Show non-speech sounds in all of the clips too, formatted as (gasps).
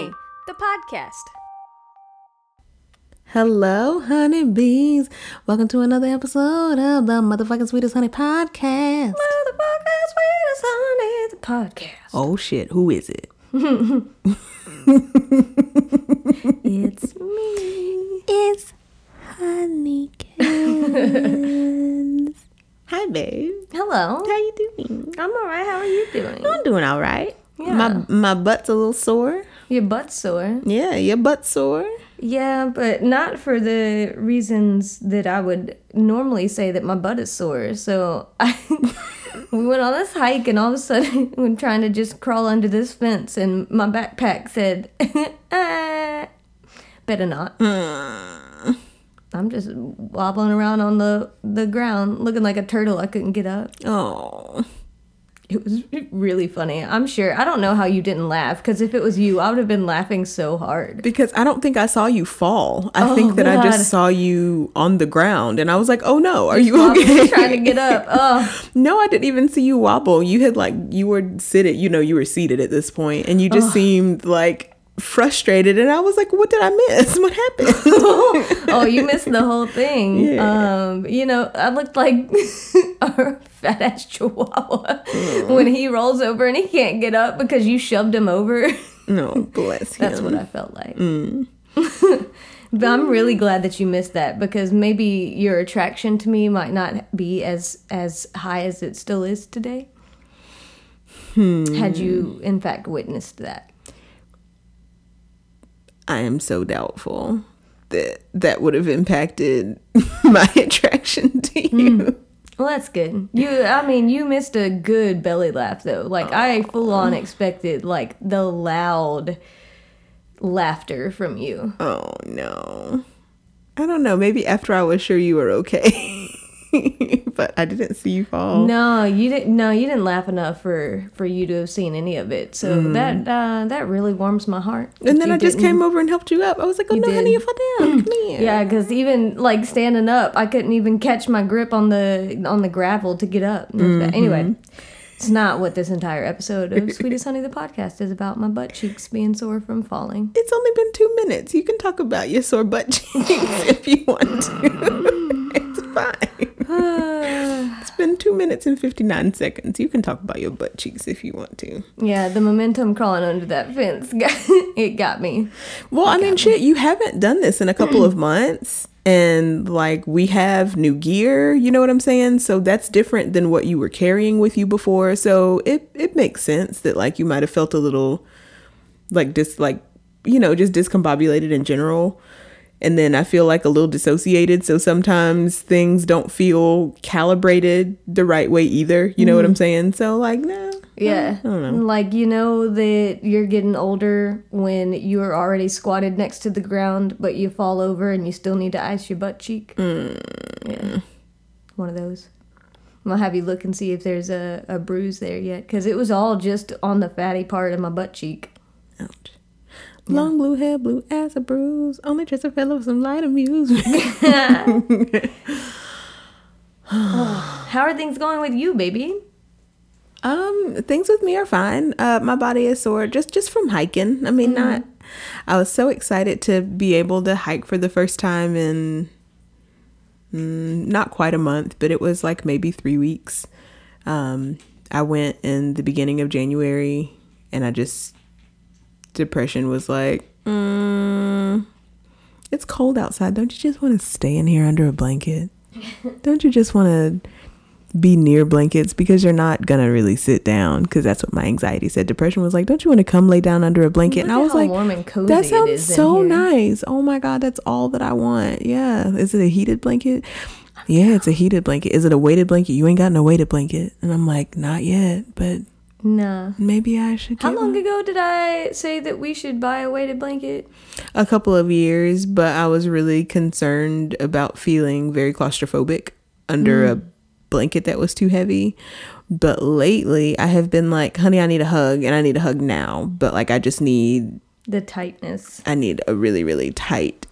Honey, the podcast. Hello, honeybees. Welcome to another episode of the motherfucking Sweetest Honey podcast. Motherfucking Sweet as Honey, the podcast. Oh shit, who is it? (laughs) It's me. It's Honeykins. (laughs) Hi, babe. Hello. How you doing? I'm alright. How are you doing? I'm doing all right. Yeah. My my butt's a little sore. Your butt sore. Yeah, your butt sore. Yeah, but not for the reasons that I would normally say that my butt is sore. So I (laughs) we went on this hike and all of a sudden (laughs) we're trying to just crawl under this fence and my backpack said (laughs) ah, better not. I'm just wobbling around on the the ground looking like a turtle. I couldn't get up. Oh. (laughs) It was really funny. I'm sure. I don't know how you didn't laugh because if it was you, I would have been laughing so hard. Because I don't think I saw you fall. I Oh, think that I just saw you on the ground and I was like, "Oh no, are you okay?" trying to get up. (laughs) Oh, No, I didn't even see you wobble. You had like you were seated, you know, you were seated at this point and you just seemed like frustrated and I was like, "What did I miss? (laughs) What happened?" (laughs) oh, you missed the whole thing. Yeah. Um, you know, I looked like (laughs) a fat ass chihuahua mm. when he rolls over and he can't get up because you shoved him over. no, bless him. That's what I felt like. Mm. but I'm really mm. glad that you missed that because maybe your attraction to me might not be as as high as it still is today. Hmm. Had you in fact witnessed that? I am so doubtful that that would have impacted (laughs) my attraction to hmm. you. Well, that's good. You, I mean, you missed a good belly laugh though. Like I full on oh. expected like the loud laughter from you. Oh no. I don't know. Maybe after I was sure you were okay. (laughs) (laughs) but I didn't see you fall. No, you didn't. No, you didn't laugh enough for for you to have seen any of it. So that uh, that really warms my heart. And then I just didn't- came over and helped you up. I was like, "Oh no, did. honey, you fall down. Come (clears throat) here." Yeah, because even like standing up, I couldn't even catch my grip on the on the gravel to get up. Bad. Anyway, it's not what this entire episode of Sweetest Honey the podcast is about. My butt cheeks being sore from falling. It's only been two minutes. You can talk about your sore butt (laughs) cheeks if you want to. (laughs) it's fine. (sighs) it's been two minutes and 59 seconds. You can talk about your butt cheeks if you want to. Yeah, the momentum crawling under that fence, got, (laughs) it got me. Well, I mean, shit, you haven't done this in a couple of months. And like we have new gear, you know what I'm saying? So that's different than what you were carrying with you before. So it, it makes sense that like you might have felt a little like dis like, you know, just discombobulated in general. And then I feel like a little dissociated. So sometimes things don't feel calibrated the right way either. You know what I'm mm-hmm. saying? So like, no. Yeah, like you know that you're getting older when you are already squatted next to the ground, but you fall over and you still need to ice your butt cheek. Mm. Yeah, one of those. I'm gonna have you look and see if there's a, a bruise there yet, because it was all just on the fatty part of my butt cheek. Long blue hair, blue as a bruise. Only just a fellow with some light amusement. (laughs) (sighs) How are things going with you, baby? um, things with me are fine. Uh, my body is sore just just from hiking. I mean, not. I was so excited to be able to hike for the first time in mm, not quite a month, but it was like maybe three weeks. Um, I went in the beginning of January, and I just depression was like, mm, it's cold outside. Don't you just want to stay in here under a blanket? (laughs) Don't you just want to be near blankets because you're not gonna really sit down because that's what my anxiety said. Depression was like, don't you want to come lay down under a blanket? Look and I was like, warm and cozy that sounds so nice. Oh my god, that's all that I want. Yeah, is it a heated blanket? Yeah, it's a heated blanket. Is it a weighted blanket? You ain't got no weighted blanket. And I'm like, not yet, but Nah. maybe I should. How long one. ago did I say that we should buy a weighted blanket? A couple of years, but I was really concerned about feeling very claustrophobic under a blanket that was too heavy. But lately, I have been like, honey, I need a hug and I need a hug now. But like, I just need, The tightness. I need a really, really tight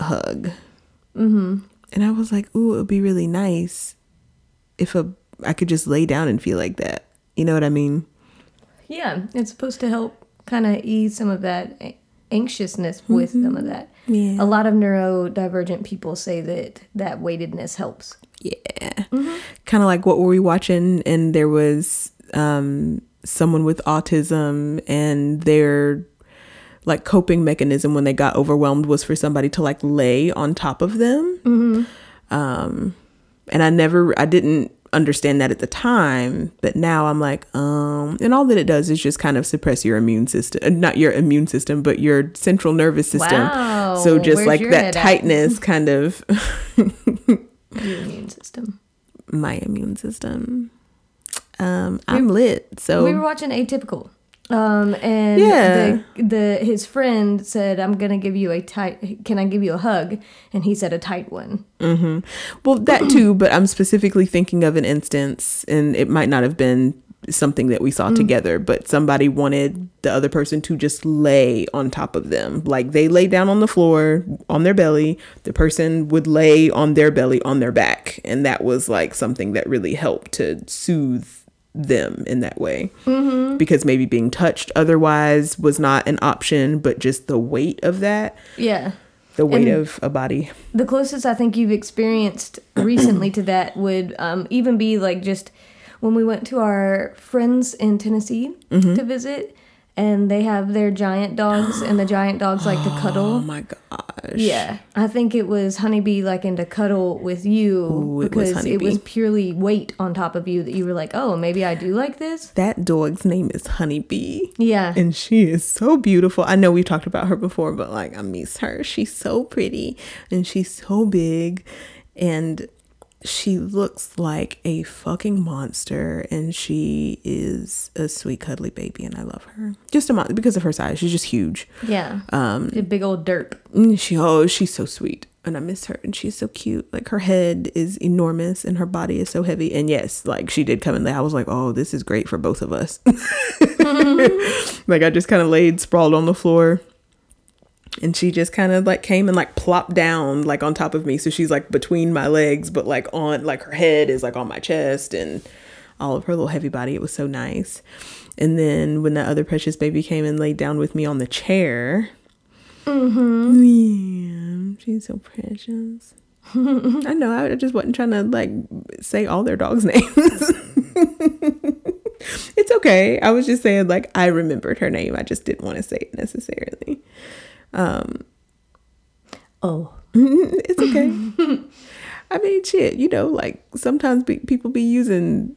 hug. Mm-hmm. And I was like, ooh, it would be really nice if a I could just lay down and feel like that. You know what I mean? Yeah, it's supposed to help kind of ease some of that anxiousness with some of that. Yeah. A lot of neurodivergent people say that that weightedness helps. Yeah. Kind of like what were we watching? And there was um, someone with autism, and their like coping mechanism when they got overwhelmed was for somebody to like lay on top of them. Um, and I never, I didn't understand that at the time, but now I'm like, um, and all that it does is just kind of suppress your immune system, uh, not your immune system, but your central nervous system. Wow. So just Where's like that head at? tightness kind of (laughs) Your immune system. my immune system. Um, I'm lit. So We were watching Atypical. Um, and Yeah. the, the his friend said, "I'm gonna give you a tight. Can I give you a hug?" And he said, "A tight one." well that too, but I'm specifically thinking of an instance, and it might not have been something that we saw together, but somebody wanted the other person to just lay on top of them. Like they lay down on the floor on their belly, the person would lay on their belly on their back, and that was like something that really helped to soothe them in that way because maybe being touched otherwise was not an option but just the weight of that Yeah. the weight And- of a body The closest I think you've experienced (clears throat) recently to that would um, even be like just when we went to our friends in Tennessee Mm-hmm. to visit, and they have their giant dogs, and the giant dogs like to cuddle. (gasps) oh my gosh. Yeah, I think it was Honeybee like into cuddle with you Ooh, it was because it was purely weight on top of you that you were like, oh, maybe I do like this. that dog's name is honeybee. Yeah, and she is so beautiful. I know we've talked about her before but like i miss her. She's so pretty and she's so big. And she looks like a fucking monster and she is a sweet cuddly baby and i love her just a mon- because of her size she's just huge yeah, um, a big old derp. She oh she's so sweet and I miss her and she's so cute. Like her head is enormous and her body is so heavy. And yes, like she did come in there. I was like, oh, this is great for both of us. (laughs) (laughs) like I just kind of laid sprawled on the floor and she just kind of like came and like plopped down like on top of me. So she's like between my legs, but like on like her head is like on my chest and all of her little heavy body. It was so nice. And then when that other precious baby came and laid down with me on the chair, mm-hmm. yeah, she's so precious. (laughs) I know. I just wasn't trying to like say all their dogs' (laughs) names. it's okay. I was just saying like I remembered her name. I just didn't want to say it necessarily. Um, oh, (laughs) it's okay. I mean, shit. You know, like sometimes be, people be using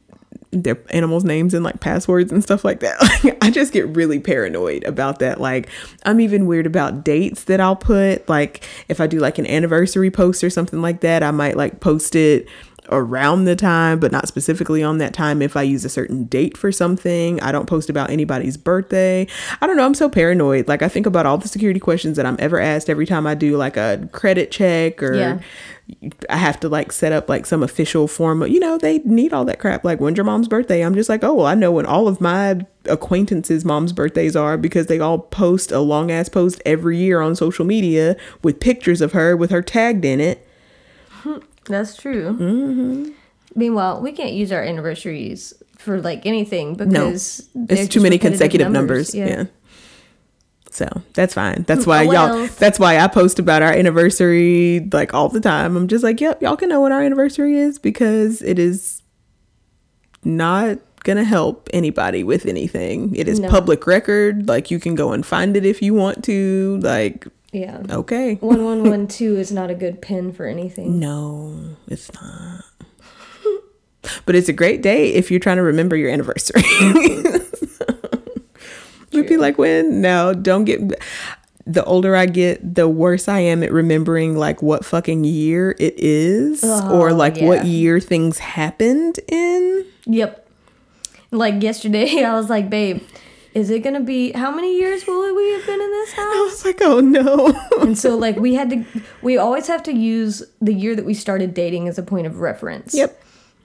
their animals' names and like passwords and stuff like that. (laughs) Like, I just get really paranoid about that. Like, I'm even weird about dates that I'll put. Like, if I do like an anniversary post or something like that, I might like post it around the time, but not specifically on that time. If I use a certain date for something, I don't post about anybody's birthday. I don't know. I'm so paranoid. Like, I think about all the security questions that I'm ever asked every time I do like a credit check or. Yeah. I have to like set up like some official form. Of, you know, they need all that crap. Like, when's your mom's birthday? I'm just like, oh, well, I know when all of my acquaintances' mom's birthdays are because they all post a long ass post every year on social media with pictures of her with her tagged in it. Hmm. That's true. Mm-hmm. Meanwhile, we can't use our anniversaries for like anything because they're It's too many consecutive numbers. Yeah. So that's fine. That's hmm. why Oh, y'all. well. That's why I post about our anniversary like all the time. I'm just like, yep, y'all can know what our anniversary is because it is not gonna help anybody with anything. It is No. public record. Like you can go and find it if you want to. Like, Yeah. okay. One one one two is not a good pin for anything. No, it's not. but it's a great day if you're trying to remember your anniversary. (laughs) Would be like when? No, don't get. The older I get, the worse I am at remembering like what fucking year it is, or Oh, like what year things happened in. Yep. Like yesterday, (laughs) I was like, babe, is it gonna be how many years will we have been in this house? (laughs) I was like, oh no. And so like we had to we always have to use the year that we started dating as a point of reference. yep.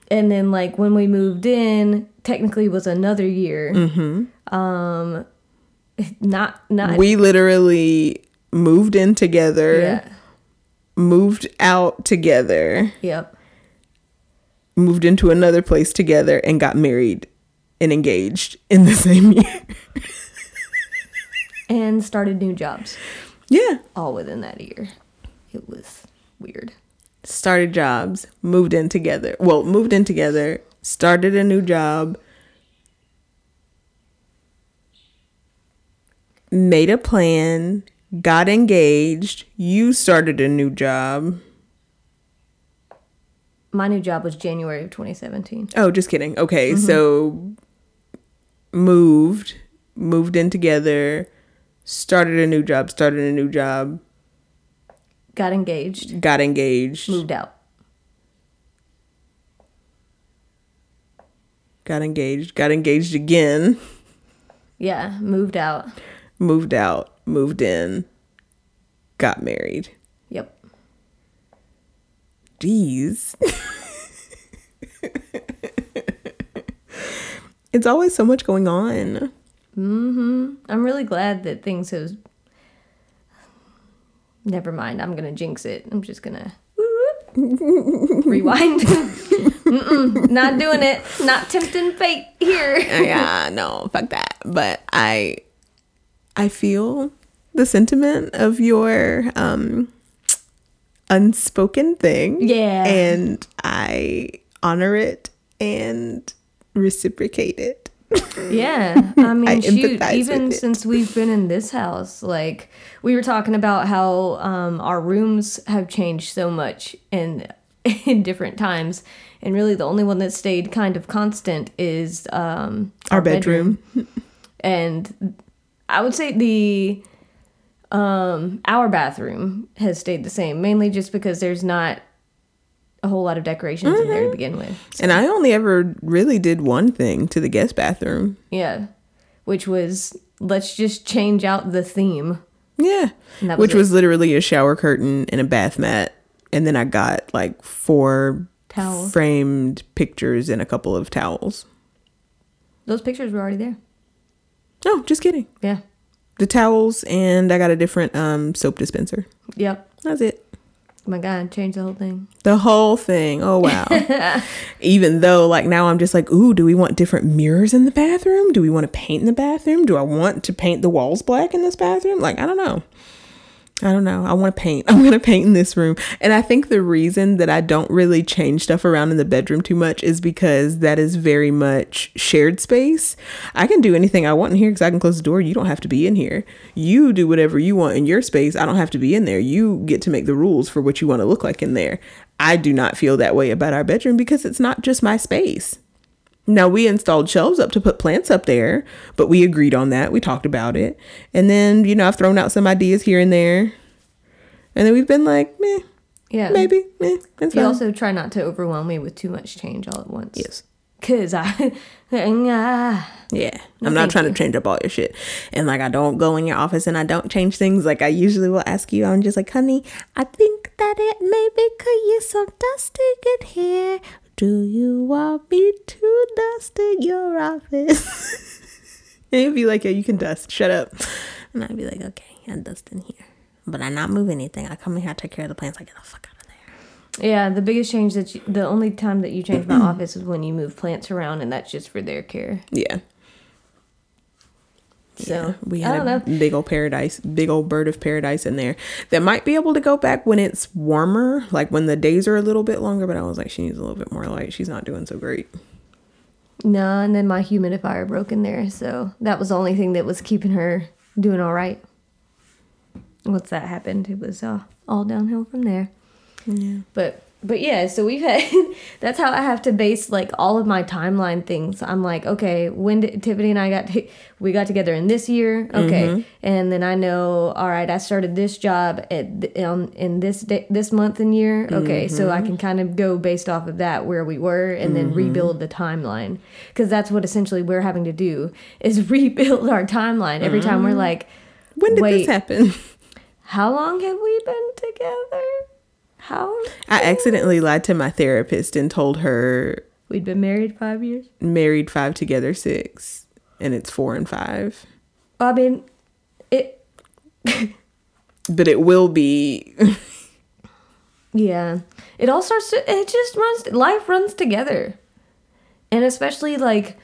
And then like when we moved in, technically was another year. Mm-hmm. Um not not We literally moved in together, yeah. moved out together. Yep. moved into another place together and got married and engaged in the (laughs) same year. and started new jobs Yeah. all within that year. It was weird. Started jobs, moved in together. Well, moved in together, started a new job, made a plan, got engaged. You started a new job. My new job was January of 2017. Oh, just kidding. Okay, mm-hmm. so moved, moved in together, started a new job, started a new job, Got engaged, got engaged, moved out. got engaged, got engaged again, Yeah, moved out. moved out, moved in, got married. Yep. Jeez. (laughs) it's always so much going on. Mm-hmm. I'm really glad that things have. Never mind. I'm gonna jinx it. I'm just gonna (laughs) rewind. Mm-mm, not doing it. Not tempting fate here. (laughs) yeah, no, fuck that. But I I feel the sentiment of your um unspoken thing. Yeah. And I honor it and reciprocate it. Yeah, I (laughs) mean, I shoot. Even since we've been in this house, like we were talking about how um, our rooms have changed so much in (laughs) in different times, and really the only one that stayed kind of constant is um, Our bedroom. (laughs) and I would say the um, our bathroom has stayed the same, mainly just because there's not a whole lot of decorations in Mm-hmm. there to begin with. And I only ever really did one thing to the guest bathroom. Yeah, which was let's just change out the theme. Yeah. Was Which it. was literally a shower curtain and a bath mat. And then I got like four Towel. framed pictures and a couple of towels. Those pictures were already there. No, just kidding. Yeah. The towels and I got a different um soap dispenser. Yep. That's it. Oh my God, change the whole thing. The whole thing. Oh wow. (laughs) Even though like now I'm just like, ooh, do we want different mirrors in the bathroom? Do we want to paint in the bathroom? Do I want to paint the walls black in this bathroom? Like, I don't know. I don't know. I want to paint. (laughs) I'm going to paint in this room. And I think the reason that I don't really change stuff around in the bedroom too much is because that is very much shared space. I can do anything I want in here because I can close the door. You don't have to be in here. You do whatever you want in your space. I don't have to be in there. You get to make the rules for what you want to look like in there. I do not feel that way about our bedroom because it's not just my space. Now we installed shelves up to put plants up there, but we agreed on that. We talked about it. And then, you know, I've thrown out some ideas here and there. And then we've been like, meh, Yeah. maybe, meh, it's You fine. also try not to overwhelm me with too much change all at once. yes. Cause I, (laughs) ah, Yeah. I'm not thank trying you. to change up all your shit. And like I don't go in your office and I don't change things like I usually will ask you. I'm just like, honey, I think that it maybe could use some dusting in here. Do you want me to dust in your office? (laughs) and you'd be like, Yeah, you can dust. Shut up. And I'd be like, Okay, I dust in here. But I not move anything. I come in here, I take care of the plants, I get the fuck out of there. yeah. The biggest change that you, the only time that you change my (clears throat) office is when you move plants around, and that's just for their care. Yeah. So We I had a know. big old paradise, big old bird of paradise in there that might be able to go back when it's warmer, like when the days are a little bit longer. But I was like, she needs a little bit more light. She's not doing so great. No, and then my humidifier broke in there, so that was the only thing that was keeping her doing all right. Once that happened, it was uh, all downhill from there. Yeah. But but yeah, so we've had (laughs) that's how I have to base like all of my timeline things. I'm like, okay, when did Tiffany and I got to, (laughs) we got together in this year, okay, mm-hmm. and then I know, all right, I started this job at um, in this day, this month and year, okay, so I mm-hmm. can kind of go based off of that where we were and then mm-hmm. rebuild the timeline. Because that's what essentially we're having to do is (laughs) rebuild our timeline. Every time we're like, When did this happen? how long have we been together? How I accidentally lied to my therapist and told her we'd been married five years. married five together six, and it's four and five. I mean, it. (laughs) But it will be. (laughs) Yeah, it all starts to. It just runs. Life runs together, and especially like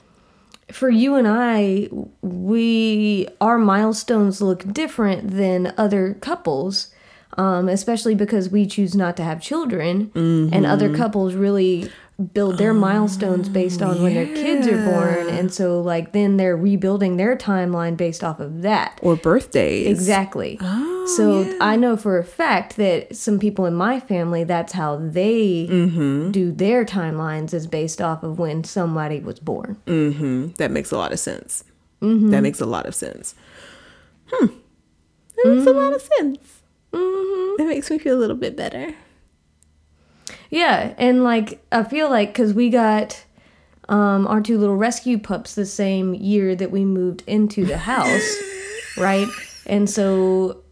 for you and I, we our milestones look different than other couples, um, especially because we choose not to have children, and other couples really build their milestones based on when their kids are born, and so like then they're rebuilding their timeline based off of that. Or birthdays. Exactly. Oh, so yeah. I know for a fact that some people in my family, that's how they Mm-hmm. do their timelines is based off of when somebody was born. Mm-hmm. That makes a lot of sense. Mm-hmm. That makes a lot of sense. Hmm. That makes a lot of sense. Mm-hmm. That makes me feel a little bit better. Yeah, and like I feel like because we got um, our two little rescue pups the same year that we moved into the house, (laughs) right? And so,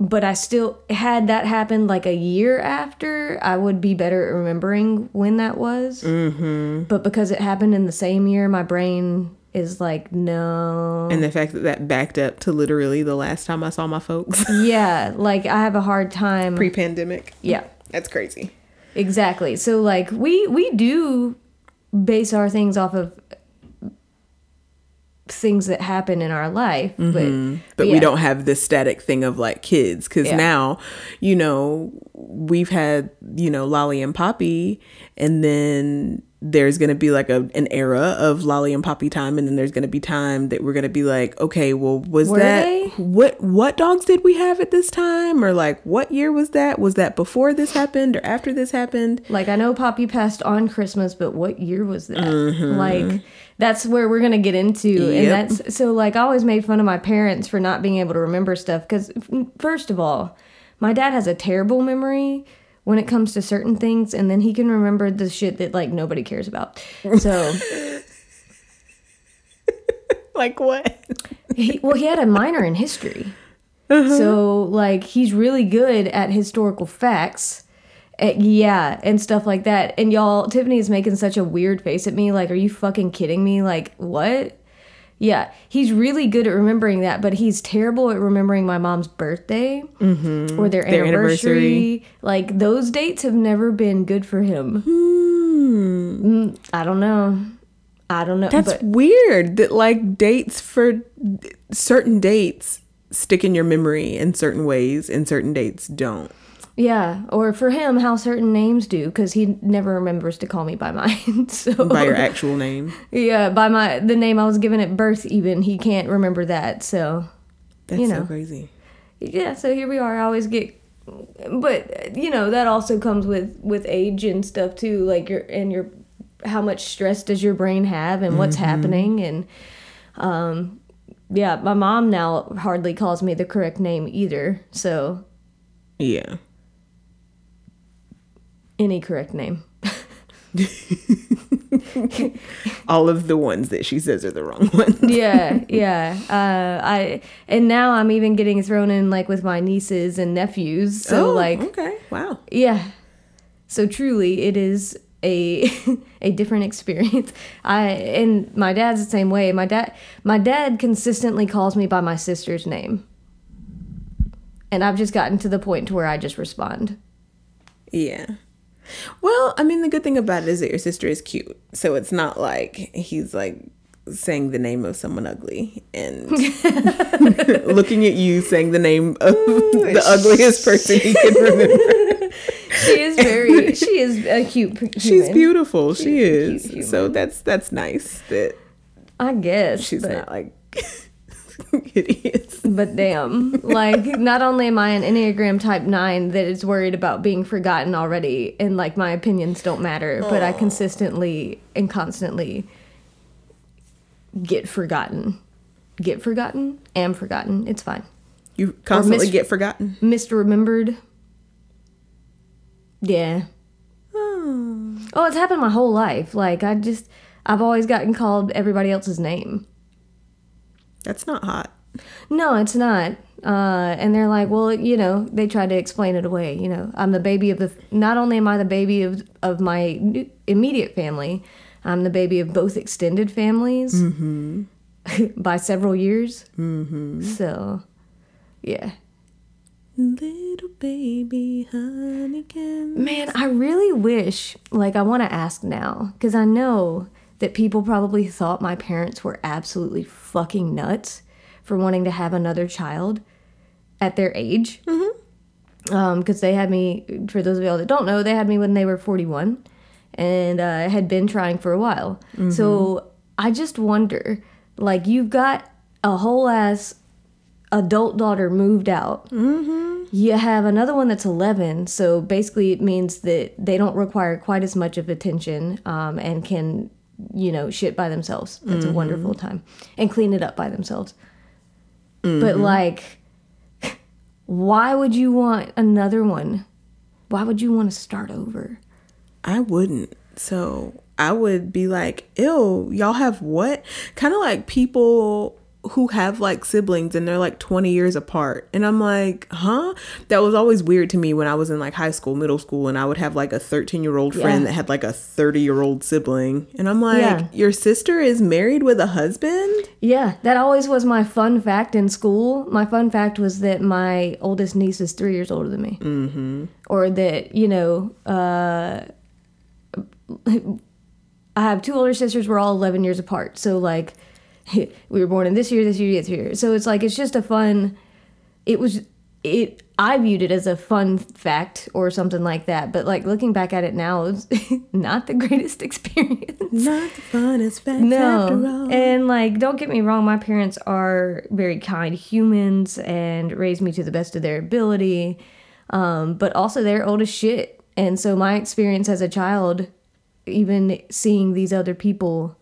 but I still had that happen like a year after. I would be better at remembering when that was. Mm-hmm. But because it happened in the same year, my brain is like, no. And the fact that that backed up to literally the last time I saw my folks (laughs) yeah, like I have a hard time. pre pandemic. yeah. That's crazy. Exactly. So like we we do base our things off of things that happen in our life, but Mm-hmm. But we yeah. don't have this static thing of like kids because Yeah. now, you know, we've had, you know, Lolly and Poppy, and then there's going to be like a, an era of Lolly and Poppy time, and then there's going to be time that we're going to be like, okay, well, was Were that they? what what dogs did we have at this time, or like what year was that? Was that before this happened or after this happened? Like I know Poppy passed on Christmas, but what year was that? Mm-hmm. Like that's where we're gonna get into, Yep. and that's so like I always made fun of my parents for not being able to remember stuff because mm, first of all, my dad has a terrible memory when it comes to certain things, and then he can remember the shit that like nobody cares about. So. (laughs) Like what? he, well, he had a minor in history. So, like, he's really good at historical facts. Uh, yeah, and stuff like that. And y'all, Tiffany is making such a weird face at me. Like, are you fucking kidding me? Like, what? Yeah, he's really good at remembering that, but he's terrible at remembering my mom's birthday or their, Their anniversary. Like, those dates have never been good for him. Hmm. Mm, I don't know. I don't know. That's but weird that like dates for certain dates stick in your memory in certain ways and certain dates don't. Yeah, or for him, how certain names do, because he never remembers to call me by mine. (laughs) so By your actual name. yeah, by my the name I was given at birth, even he can't remember that. So That's You so know. crazy. yeah, so here we are. I always get, but you know that also comes with with age and stuff too. Like your and your how much stress does your brain have and what's happening and um yeah, my mom now hardly calls me the correct name either. So Yeah. Any correct name. (laughs) All of the ones that she says are the wrong ones. yeah, yeah. Uh, I and now I'm even getting thrown in like with my nieces and nephews. So Oh, like, okay. Wow. yeah. So truly, it is a (laughs) a different experience. I and my dad's the same way. My dad, my dad consistently calls me by my sister's name, and I've just gotten to the point to where I just respond. Yeah. Well, I mean the good thing about it is that your sister is cute. So it's not like he's like saying the name of someone ugly and (laughs) looking at you saying the name of the ugliest person he can remember. (laughs) She is very. she is a cute. p- She's beautiful. She She's a is. So that's that's nice that I guess she's not like (laughs) (laughs) hideous. But damn, like (laughs) not only am I an Enneagram type 9 that is worried about being forgotten already and like my opinions don't matter, but I consistently and constantly get forgotten. Get forgotten? Am forgotten. It's fine. You constantly mis- get forgotten. Misremembered. Yeah. Oh. Oh, it's happened my whole life. Like I just I've always gotten called everybody else's name. That's not hot. No, it's not. Uh, and they're like, well, you know, they tried to explain it away. You know, I'm the baby of the. Not only am I the baby of of my immediate family, I'm the baby of both extended families (laughs) by several years. Mm-hmm. So, yeah, Little baby honey can man, I really wish. Like, I want to ask now because I know that people probably thought my parents were absolutely fucking nuts for wanting to have another child at their age. Because they had me, for those of y'all that don't know, they had me when they were 41 and uh, had been trying for a while. So I just wonder like, you've got a whole ass adult daughter moved out. Mm-hmm. You have another one that's 11, so basically it means that they don't require quite as much of attention um, and can, you know, shit by themselves. It's a mm-hmm. wonderful time. And clean it up by themselves. But, mm-hmm. like, (laughs) why would you want another one? Why would you want to start over? I wouldn't. So I would be like, ew, y'all have what? Kind of like people who have like siblings and they're like 20 years apart. And I'm like, huh? That was always weird to me when I was in like high school, middle school, and I would have like a 13 year old friend Yeah. that had like a 30 year old sibling. And I'm like, Yeah. your sister is married with a husband? Yeah, that always was my fun fact in school. My fun fact was that my oldest niece is three years older than me. Mm-hmm. Or that, you know, uh, (laughs) I have two older sisters. We're all 11 years apart. So, like, (laughs) we were born in this year, this year, this year. So it's like, it's just a fun, it was, it, I viewed it as a fun fact or something like that. But, like, looking back at it now, it's (laughs) not the greatest (laughs) experience. Not the funnest after No. all. And like, don't get me wrong, my parents are very kind humans and raised me to the best of their ability. Um, but also they're old as shit. And so my experience as a child, even seeing these other people,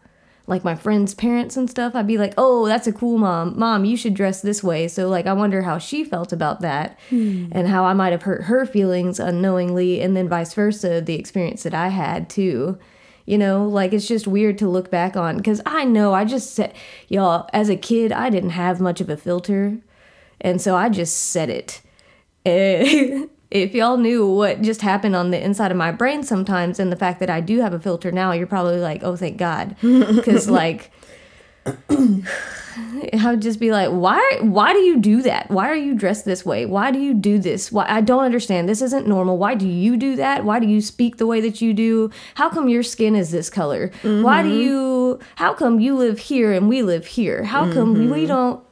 like my friends' parents and stuff, I'd be like, oh, that's a cool mom. Mom, you should dress this way. So like I wonder how she felt about that hmm. and how I might have hurt her feelings unknowingly and then vice versa, the experience that I had too. You know, like it's just weird to look back on because I know I just said, y'all, as a kid, I didn't have much of a filter. And so I just said it. (laughs) If y'all knew what just happened on the inside of my brain sometimes and the fact that I do have a filter now, you're probably like, oh, thank God. (laughs) Because, like, (clears throat) I would just be like, why why do you do that? Why are you dressed this way? Why do you do this? Why I don't understand. This isn't normal. Why do you do that? Why do you speak the way that you do? How come your skin is this color? Why do mm-hmm. you how come you live here and we live here? How come we mm-hmm. don't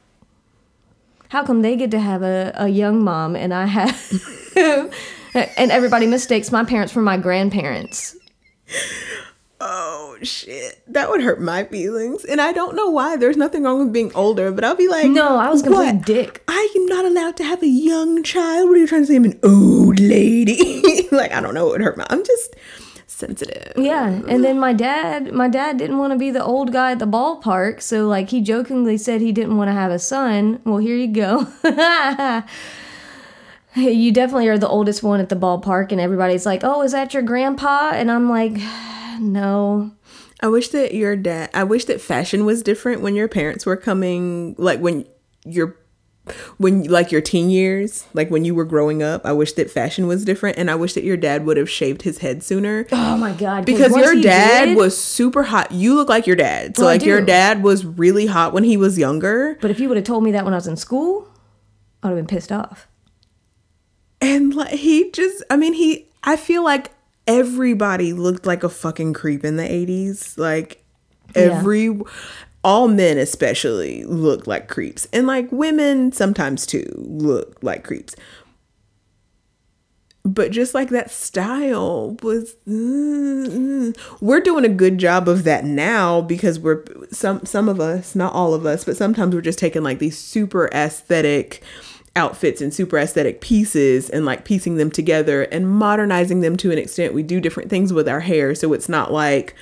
how come they get to have a, a young mom and I have (laughs) (laughs) and everybody mistakes my parents for my grandparents. Oh shit. That would hurt my feelings. And I don't know why. There's nothing wrong with being older, but I'll be like, No, I was complete "What? dick. I am not allowed to have a young child. What are you trying to say? I'm an old lady. (laughs) like, I don't know. It would hurt my. I'm just sensitive. Yeah, and then my dad, my dad didn't want to be the old guy at the ballpark, so like he jokingly said he didn't want to have a son. Well, here you go. (laughs) (laughs) you definitely are the oldest one at the ballpark, and everybody's like, "Oh, is that your grandpa?" And I'm like, (sighs) "No." I wish that your dad. I wish that fashion was different when your parents were coming. Like when your when like your teen years, like when you were growing up. I wish that fashion was different, and I wish that your dad would have shaved his head sooner. Oh my god! because your dad did- was super hot. You look like your dad. So Well, like your dad was really hot when he was younger. But if you would have told me that when I was in school, I'd have been pissed off. And like he just I mean he I feel like everybody looked like a fucking creep in the 80s. Like Yeah. every all men especially looked like creeps. And like women sometimes too look like creeps. But just like that style was mm, we're doing a good job of that now because we're some some of us, not all of us, but sometimes we're just taking like these super aesthetic outfits and super aesthetic pieces and like piecing them together and modernizing them to an extent. We do different things with our hair so it's not like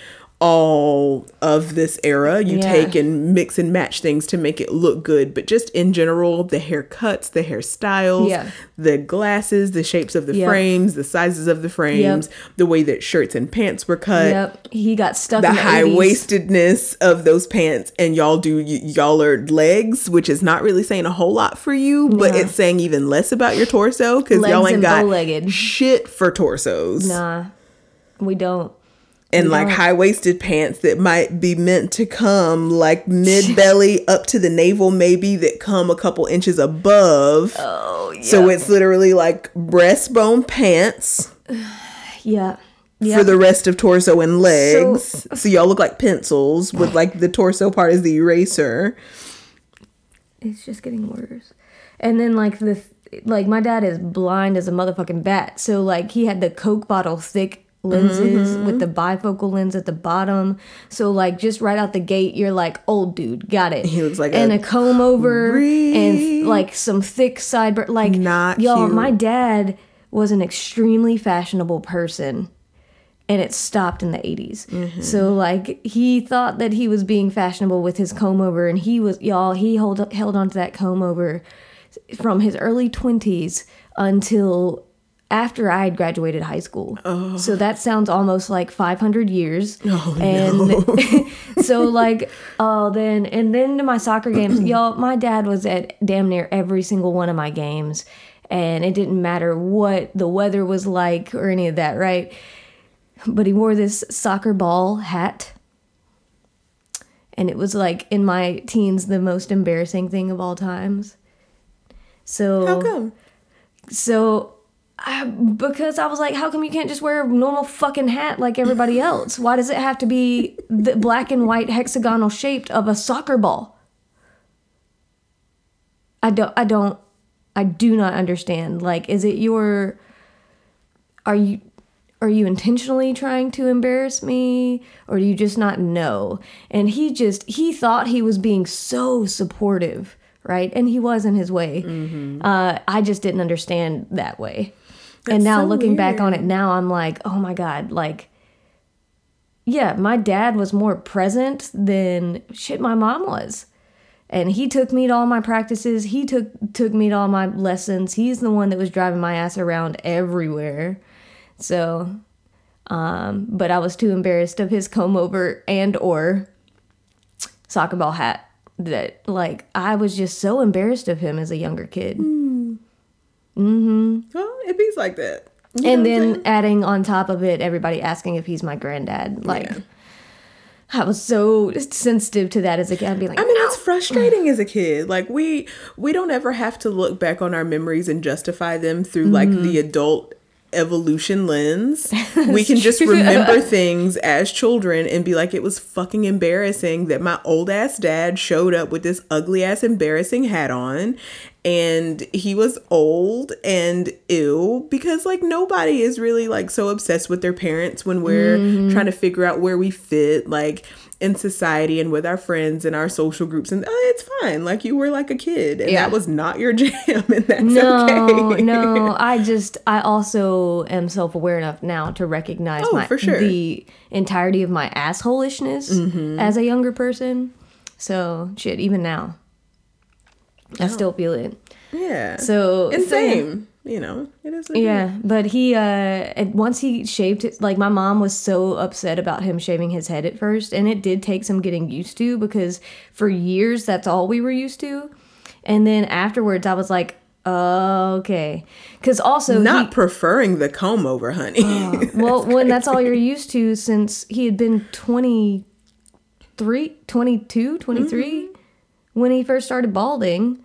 all of this era. You Yeah. take and mix and match things to make it look good, but just in general, the haircuts, the hairstyles, Yeah. the glasses, the shapes of the Yep. frames, the sizes of the frames, the way that shirts and pants were cut. yep, he got stuck The in the high 80s. waistedness of those pants, and y'all do y- y'all are legs, which is not really saying a whole lot for you, but it's saying even less about your torso because y'all ain't got shit for torsos Nah, we don't. And like high waisted pants that might be meant to come like mid belly (laughs) up to the navel, maybe that come a couple inches above. Oh, yeah. So it's literally like breastbone pants. (sighs) Yeah. Yep. for the rest of torso and legs. (laughs) So, y'all look like pencils with like the torso part is the eraser. It's just getting worse. And then like the like my dad is blind as a motherfucking bat. So like he had the Coke bottle thick lenses with the bifocal lens at the bottom. So like just right out the gate, you're like, old dude, got it. He looks like and a a, comb over and like some thick sideburn. Like Not y'all, cute. my dad was an extremely fashionable person. And it stopped in the 80s. Mm-hmm. So, like, he thought that he was being fashionable with his comb over, and he was, y'all, he hold, held on to that comb over from his early 20s until after I had graduated high school. So that sounds almost like 500 years. (laughs) Oh, and (laughs) so like oh then and then to my soccer games, (clears throat) y'all, my dad was at damn near every single one of my games and it didn't matter what the weather was like or any of that, right? But he wore this soccer ball hat. And it was like in my teens the most embarrassing thing of all times. So How come? so, I, because I was like, how come you can't just wear a normal fucking hat like everybody (laughs) else? Why does it have to be the black and white hexagonal shaped of a soccer ball? I don't, I don't, I do not understand. Like, is it your, are you, are you intentionally trying to embarrass me or do you just not know? And he just, he thought he was being so supportive, right? And he was in his way. Uh, I just didn't understand that way. And now so looking back on it now, I'm like, oh my God, like, yeah, my dad was more present than shit my mom was. And he took me to all my practices. He took took me to all my lessons. He's the one that was driving my ass around everywhere. So, um, but I was too embarrassed of his comb over and or soccer ball hat that like I was just so embarrassed of him as a younger kid. Well, it be like that. You and then adding on top of it everybody asking if he's my granddad. Like Yeah. I was so sensitive to that as a kid. I'd be like, I mean, it's frustrating as a kid. Like we we don't ever have to look back on our memories and justify them through like Mm-hmm. the adult evolution lens. (laughs) we can just remember things as children and be like, it was fucking embarrassing that my old ass dad showed up with this ugly ass embarrassing hat on. And he was old and ill because like nobody is really like so obsessed with their parents when we're Mm-hmm. trying to figure out where we fit like in society and with our friends and our social groups and oh, it's fine like you were like a kid and Yeah. that was not your (laughs) jam and that's no, okay no. I just, I also am self aware enough now to recognize Oh, my for sure. the entirety of my assholishness Mm-hmm. as a younger person. So shit, even now, I still feel it. yeah So and so, same you know it is what it is. Yeah, but he uh and once he shaved it like my mom was so upset about him shaving his head at first and it did take some getting used to because for years that's all we were used to. And then afterwards I was like, oh, "Okay." Cuz also not he, preferring the comb over honey (laughs) well, when that's all you're used to since he had been 23, 22, 23 Mm-hmm. when he first started balding.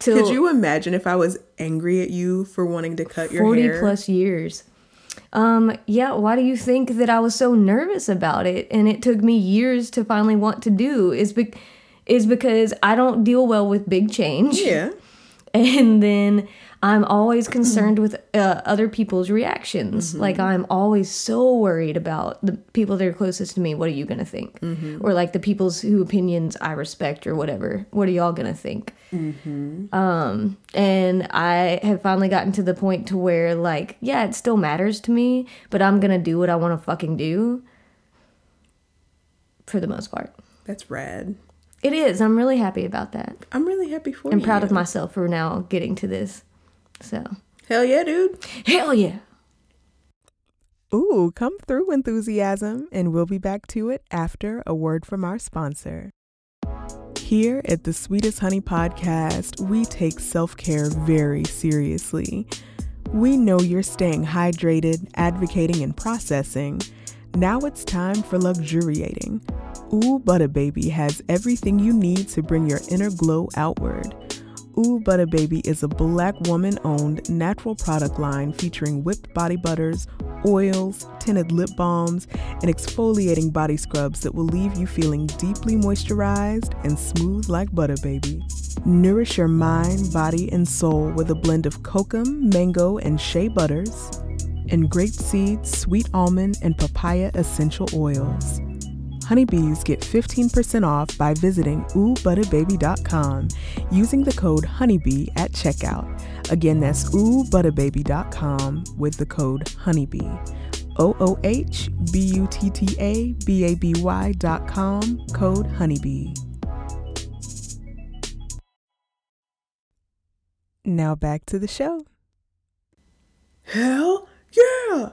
Till could you imagine if i was angry at you for wanting to cut your 40 hair plus years. Um, yeah, why do you think that I was so nervous about it and it took me years to finally want to do is be- is because I don't deal well with big change. yeah (laughs) And then I'm always concerned with uh, other people's reactions. Like I'm always so worried about the people that are closest to me. What are you gonna think? Or like the people's who opinions I respect or whatever. What are y'all gonna think? Um, and I have finally gotten to the point to where like, yeah, it still matters to me, but I'm gonna do what I want to fucking do. For the most part, that's rad it is. I'm really happy about that. i'm really happy for I'm you proud of myself for now getting to this. So. hell yeah dude Hell yeah. Ooh, come through enthusiasm, and we'll be back to it after a word from our sponsor. Here at the Sweetest Honey Podcast, we take self care very seriously. We know you're staying hydrated, advocating, and processing. Now it's time for luxuriating. Ooh Butter Baby has everything you need to bring your inner glow outward. Ooh Butter Baby is a black woman owned natural product line featuring whipped body butters, oils, tinted lip balms, and exfoliating body scrubs that will leave you feeling deeply moisturized and smooth like butter, baby. Nourish your mind, body, and soul with a blend of kokum, mango, and shea butters, and grapeseed, sweet almond, and papaya essential oils. Honeybees get 15% off by visiting oobutterbaby.com using the code honeybee at checkout. Again, that's oobutterbaby.com with the code honeybee. O O H B U T T A B A B Y dot com, code honeybee. Now back to the show. Hell yeah!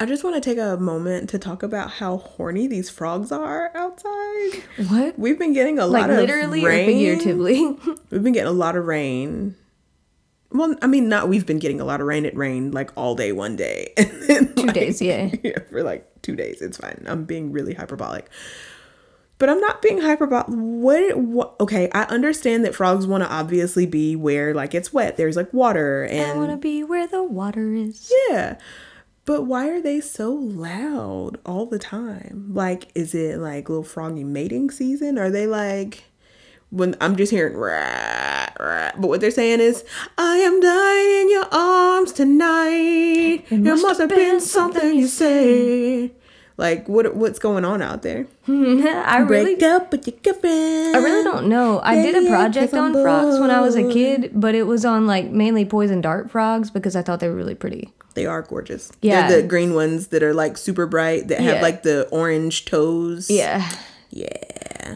I just want to take a moment to talk about how horny these frogs are outside. What? We've been getting a Like lot of rain. Like literally or rain. figuratively? (laughs) We've been getting a lot of rain. Well, I mean, not we've been getting a lot of rain. It rained like all day one day. (laughs) Two like, days, yeah. (laughs) Yeah, for like two days. It's fine. I'm being really hyperbolic. But I'm not being hyperbolic. What, what? Okay, I understand that frogs want to obviously be where like it's wet. There's like water and. I want to be where the water is. yeah. But why are they so loud all the time? Like, is it like little froggy mating season? Are they like when I'm just hearing rah, rah, but what they're saying is, I am dying in your arms tonight. It must, have been something you said. Like, what what's going on out there? (laughs) I really, Break up with your girlfriend. I really don't know. I did a project on frogs when I was a kid, but it was on like mainly poison dart frogs because I thought they were really pretty. They are gorgeous. Yeah. They're the green ones that are like super bright that have Yeah. like the orange toes. Yeah. Yeah.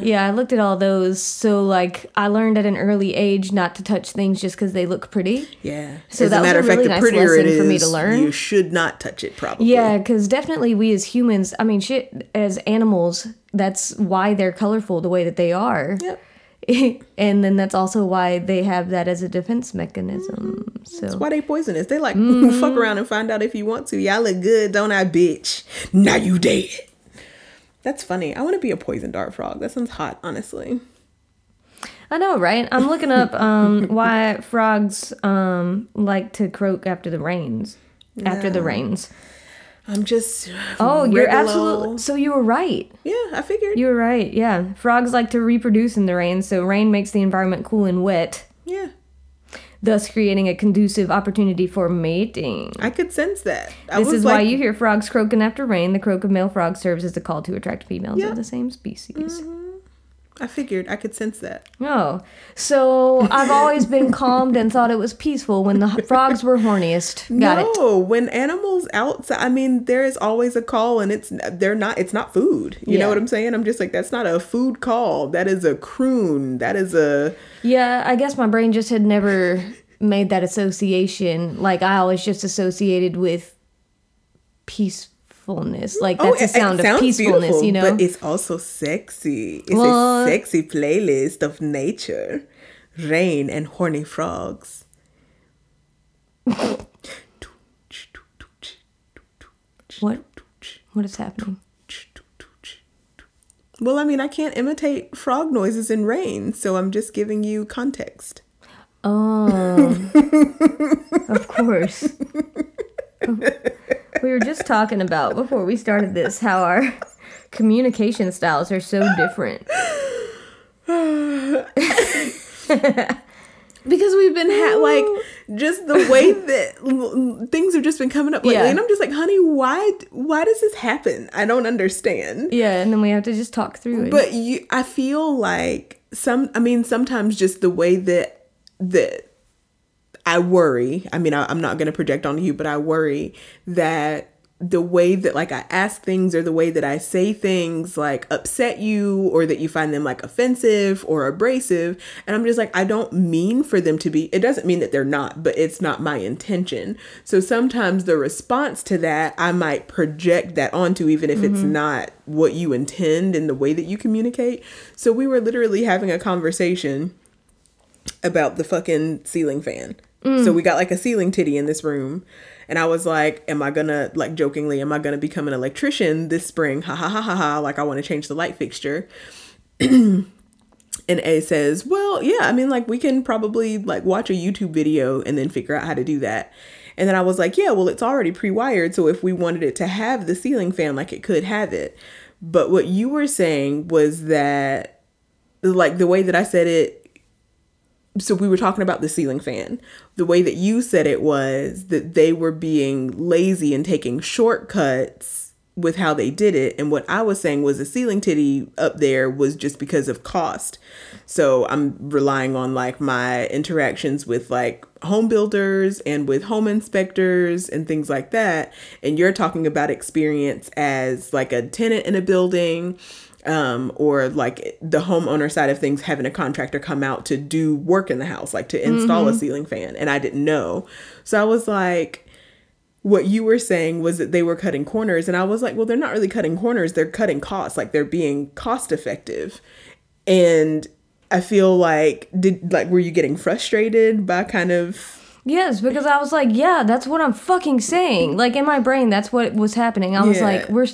Yeah, I looked at all those. So, like, I learned at an early age not to touch things just because they look pretty. Yeah. So As that a was matter a of fact, really the nice prettier it lesson for me to learn. you should not touch it. Probably. Yeah, because definitely we as humans, I mean, shit, as animals, that's why they're colorful the way that they are. Yep. (laughs) and then that's also why they have that as a defense mechanism. That's why they poisonous. They like Mm-hmm. (laughs) fuck around and find out if you want to. Y'all look good, don't I, bitch? Now you dead. That's funny. I want to be a poison dart frog. That sounds hot, honestly. I know, right? I'm looking up (laughs) um, why frogs um, like to croak after the rains. After the rains. I'm just. Oh, you're absolutely. So you were right. Yeah, I figured. You were right. Yeah, frogs like to reproduce in the rain, so rain makes the environment cool and wet, yeah, thus creating a conducive opportunity for mating. I could sense that. I This is like, why you hear frogs croaking after rain. The croak of male frogs serves as a call to attract females Yeah. of the same species. Mm-hmm. I figured I could sense that. Oh, so I've always been calmed and thought it was peaceful when the frogs were horniest. Got it. no, when animals outside, I mean, there is always a call, and it's they're not. It's not food. You know what I'm saying? I'm just like that's not a food call. That is a croon. That is a Yeah, I guess my brain just had never made that association. Like I always just associated with peacefulness. Like oh, that's Oh, a sound of peacefulness, you know. But it's also sexy. It's Well- a sexy playlist of nature, rain, and horny frogs. what? What is happening? Well, I mean, I can't imitate frog noises in rain, so I'm just giving you context. Oh, (laughs) of course. (laughs) we were just talking about before we started this how our communication styles are so different. (laughs) Because we've been ha- like just the way that l- things have just been coming up lately, Yeah. and I'm just like, honey, why? Why does this happen? I don't understand. Yeah, and then we have to just talk through it. But you, I feel like some. I mean, sometimes just the way that that I worry. I mean, I, I'm not going to project onto you, but I worry that the way that like I ask things or the way that I say things like upset you or that you find them like offensive or abrasive. And I'm just like, I don't mean for them to be, it doesn't mean that they're not, but it's not my intention. So sometimes the response to that, I might project that onto, even if it's mm-hmm. not what you intend in the way that you communicate. So we were literally having a conversation about the fucking ceiling fan. So mm. we got like a ceiling titty in this room. And I was like, Am I gonna, like jokingly, am I gonna become an electrician this spring? Ha ha ha ha ha. Like, I wanna change the light fixture. (clears throat) and A says, Well, yeah, I mean, like, we can probably like watch a YouTube video and then figure out how to do that. And then I was like, yeah, well, it's already pre wired. So if we wanted it to have the ceiling fan, like it could have it. But what you were saying was that, like, the way that I said it, so we were talking about the ceiling fan. The way that you said it was that they were being lazy and taking shortcuts with how they did it. And what I was saying was the ceiling titty up there was just because of cost. So I'm relying on like my interactions with like home builders and with home inspectors and things like that. And you're talking about experience as like a tenant in a building. Um, or like the homeowner side of things having a contractor come out to do work in the house, like to install mm-hmm. a ceiling fan. And I didn't know. So I was like, what you were saying was that they were cutting corners and i was like well they're not really cutting corners they're cutting costs like they're being cost effective and i feel like did like were you getting frustrated by kind of Yes, because I was like, yeah, that's what I'm fucking saying. Like in my brain, that's what was happening. I was yeah. like, we're.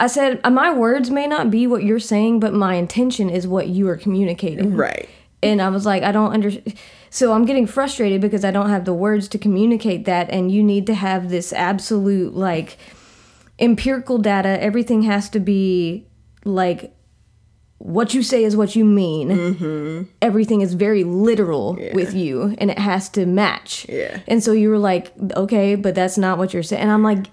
I said, my words may not be what you're saying, but my intention is what you are communicating. Right. And I was like, I don't understand so I'm getting frustrated because I don't have the words to communicate that, and you need to have this absolute, like, empirical data. Everything has to be, like, what you say is what you mean. Mm-hmm. Everything is very literal yeah. with you, and it has to match. Yeah. And so you were like, okay, but that's not what you're saying. And I'm like,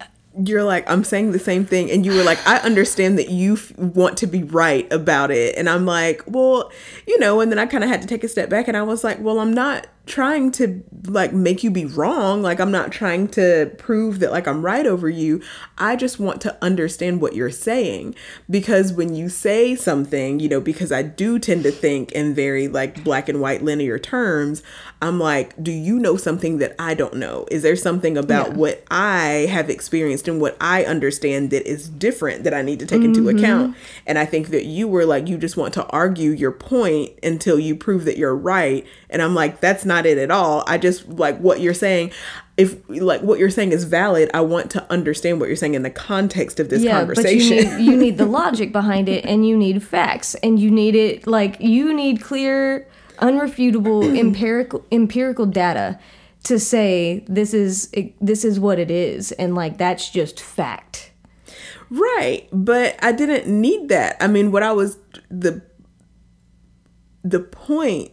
you're like i'm saying the same thing and you were like i understand that you f- want to be right about it. And i'm like well you know and then i kind of had to take a step back and i was like well i'm not trying to like make you be wrong. Like i'm not trying to prove that like i'm right over you. I just want to understand what you're saying. Because when you say something you know because i do tend to think in very like black and white linear terms i'm like do you know something that i don't know? Is there something about yeah. what i have experienced and what i understand that is different that i need to take mm-hmm. into account? And i think that you were like you just want to argue your point until you prove that you're right and i'm like that's not it at all. I just like what you're saying. If like what you're saying is valid, I want to understand what you're saying in the context of this yeah, conversation. But you need, (laughs) you need the (laughs) logic behind it and you need facts and you need it like you need clear, unrefutable (clears throat) empirical empirical data to say this is this is what it is and like that's just fact. Right, but I didn't need that. I mean, what I was the the point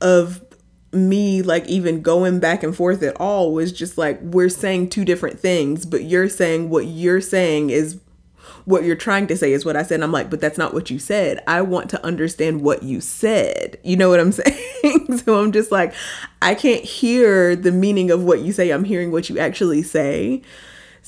of me like even going back and forth at all was just like we're saying two different things but you're saying what you're saying is what you're trying to say is what I said. And I'm like, but that's not what you said. I want to understand what you said. You know what I'm (laughs) saying? so I'm just like, I can't hear the meaning of what you say. I'm hearing what you actually say.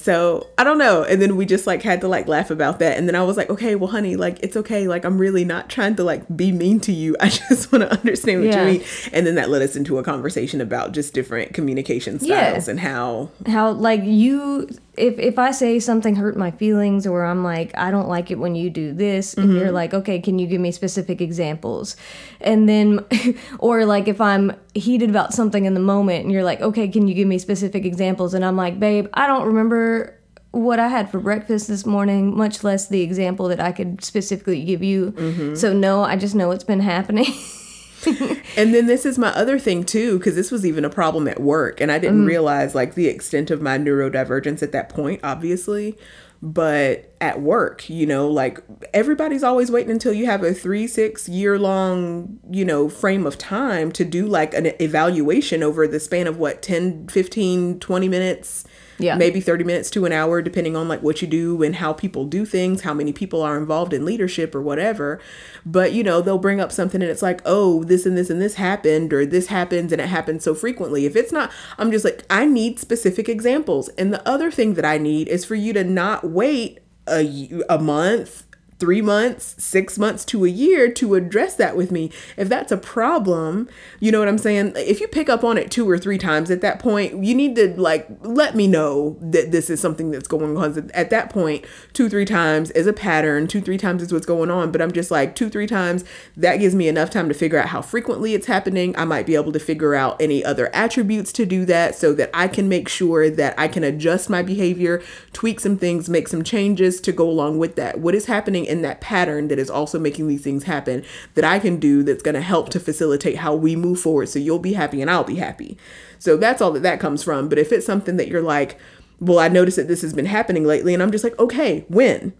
So I don't know. And then we just like had to like laugh about that. And then I was like, okay, well, honey, like it's okay. Like I'm really not trying to like be mean to you. (laughs) I just want to understand what yeah. you mean. And then that led us into a conversation about just different communication styles yeah. and how how like you if if I say something hurt my feelings or I'm like I don't like it when you do this and mm-hmm. you're like okay can you give me specific examples and then (laughs) or like if I'm heated about something in the moment and you're like okay can you give me specific examples and I'm like babe I don't remember what I had for breakfast this morning much less the example that I could specifically give you mm-hmm. so no I just know it's been happening (laughs) (laughs) and then this is my other thing too, because this was even a problem at work, and I didn't mm. realize like the extent of my neurodivergence at that point, obviously. But at work, you know, like everybody's always waiting until you have a three, six year long, you know, frame of time to do like an evaluation over the span of what, 10, 15, 20 minutes yeah. Maybe 30 minutes to an hour depending on like what you do and how people do things how many people are involved in leadership or whatever. But you know they'll bring up something and it's like oh this and this and this happened or this happens and it happens so frequently. If it's not i'm just like i need specific examples. And the other thing that i need is for you to not wait a, a month three months, six months to a year to address that with me. If that's a problem, you know what I'm saying? If you pick up on it two or three times at that point, you need to like let me know that this is something that's going on. At that point, two, three times is a pattern, two, three times is what's going on. But I'm just like, two, three times, that gives me enough time to figure out how frequently it's happening. I might be able to figure out any other attributes to do that so that I can make sure that I can adjust my behavior, tweak some things, make some changes to go along with that. What is happening in that pattern that is also making these things happen that I can do that's going to help to facilitate how we move forward so you'll be happy and I'll be happy. So that's all that that comes from. But if it's something that you're like, well, I noticed that this has been happening lately, and I'm just like, okay, when?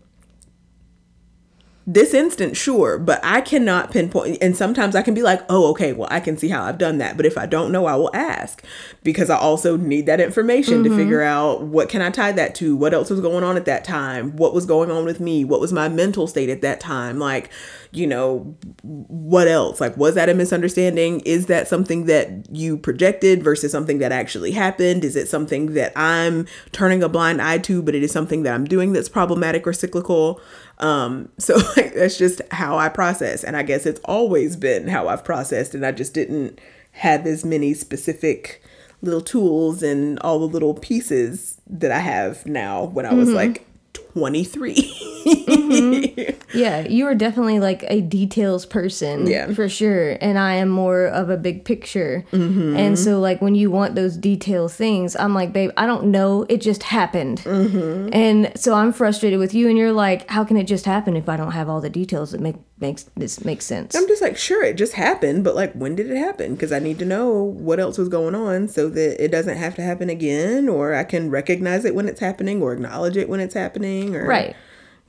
This instant, sure, but I cannot pinpoint. And sometimes I can be like, oh, okay, well, I can see how I've done that. But if I don't know, I will ask because I also need that information mm-hmm. to figure out what can I tie that to? What else was going on at that time? What was going on with me? What was my mental state at that time? Like, you know, what else? Like, was that a misunderstanding? Is that something that you projected versus something that actually happened? Is it something that I'm turning a blind eye to, but it is something that I'm doing that's problematic or cyclical? Um, so (laughs) like, that's just how I process. And I guess it's always been how I've processed. And I just didn't have as many specific little tools and all the little pieces that I have now when I was mm-hmm. like 23. mm-hmm. (laughs) Yeah, you are definitely like a details person. Yeah. For sure. And I am more of a big picture. Mm-hmm. And so, like, when you want those detail things, I'm like, babe, I don't know. It just happened. Mm-hmm. And so I'm frustrated with you. And you're like, how can it just happen if I don't have all the details that make makes this makes sense? I'm just like, sure, it just happened. But, like, when did it happen? Because I need to know what else was going on so that it doesn't have to happen again or I can recognize it when it's happening or acknowledge it when it's happening or. Right.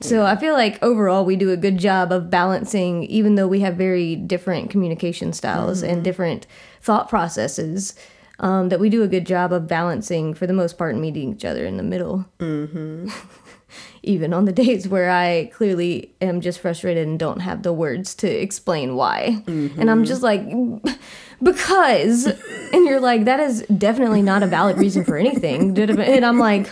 So I feel like overall we do a good job of balancing, even though we have very different communication styles mm-hmm. and different thought processes. Um, that we do a good job of balancing for the most part and meeting each other in the middle. Mm-hmm. Even on the (laughs) days where I clearly am just frustrated and don't have the words to explain why. Mm-hmm. And I'm just like, (laughs) because. (laughs) and you're like, that is definitely not a valid reason for anything. And I'm like,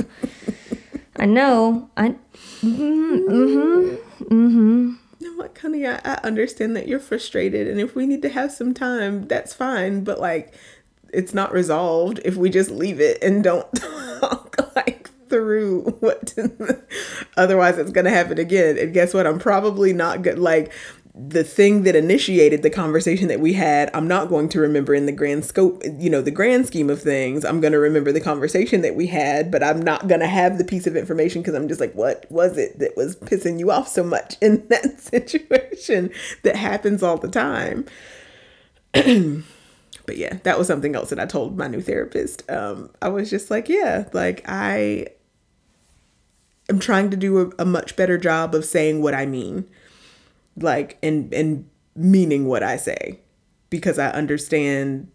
I know. I Mm-hmm. Mm-hmm. mm-hmm. No, like, honey, I, I understand that you're frustrated, and if we need to have some time, that's fine. But like, it's not resolved if we just leave it and don't talk like through (laughs) what. (laughs) Otherwise, it's gonna happen again. And guess what? I'm probably not good. Like, the thing that initiated the conversation that we had, I'm not going to remember in the grand scope, you know, the grand scheme of things. I'm going to remember the conversation that we had, but I'm not going to have the piece of information because I'm just like, what was it that was pissing you off so much in (laughs) that situation that happens all the time? (clears throat) but yeah, that was something else that I told my new therapist. Um, I was just like, yeah, like I am trying to do a, a much better job of saying what I mean like and and meaning what I say because I understand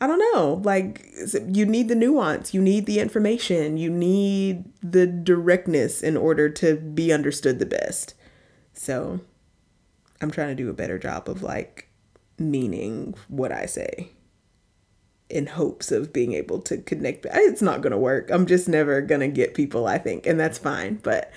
I don't know, like you need the nuance, you need the information, you need the directness in order to be understood the best. So I'm trying to do a better job of like meaning what I say in hopes of being able to connect. It's not going to work. I'm just never going to get people, I think, and that's fine, but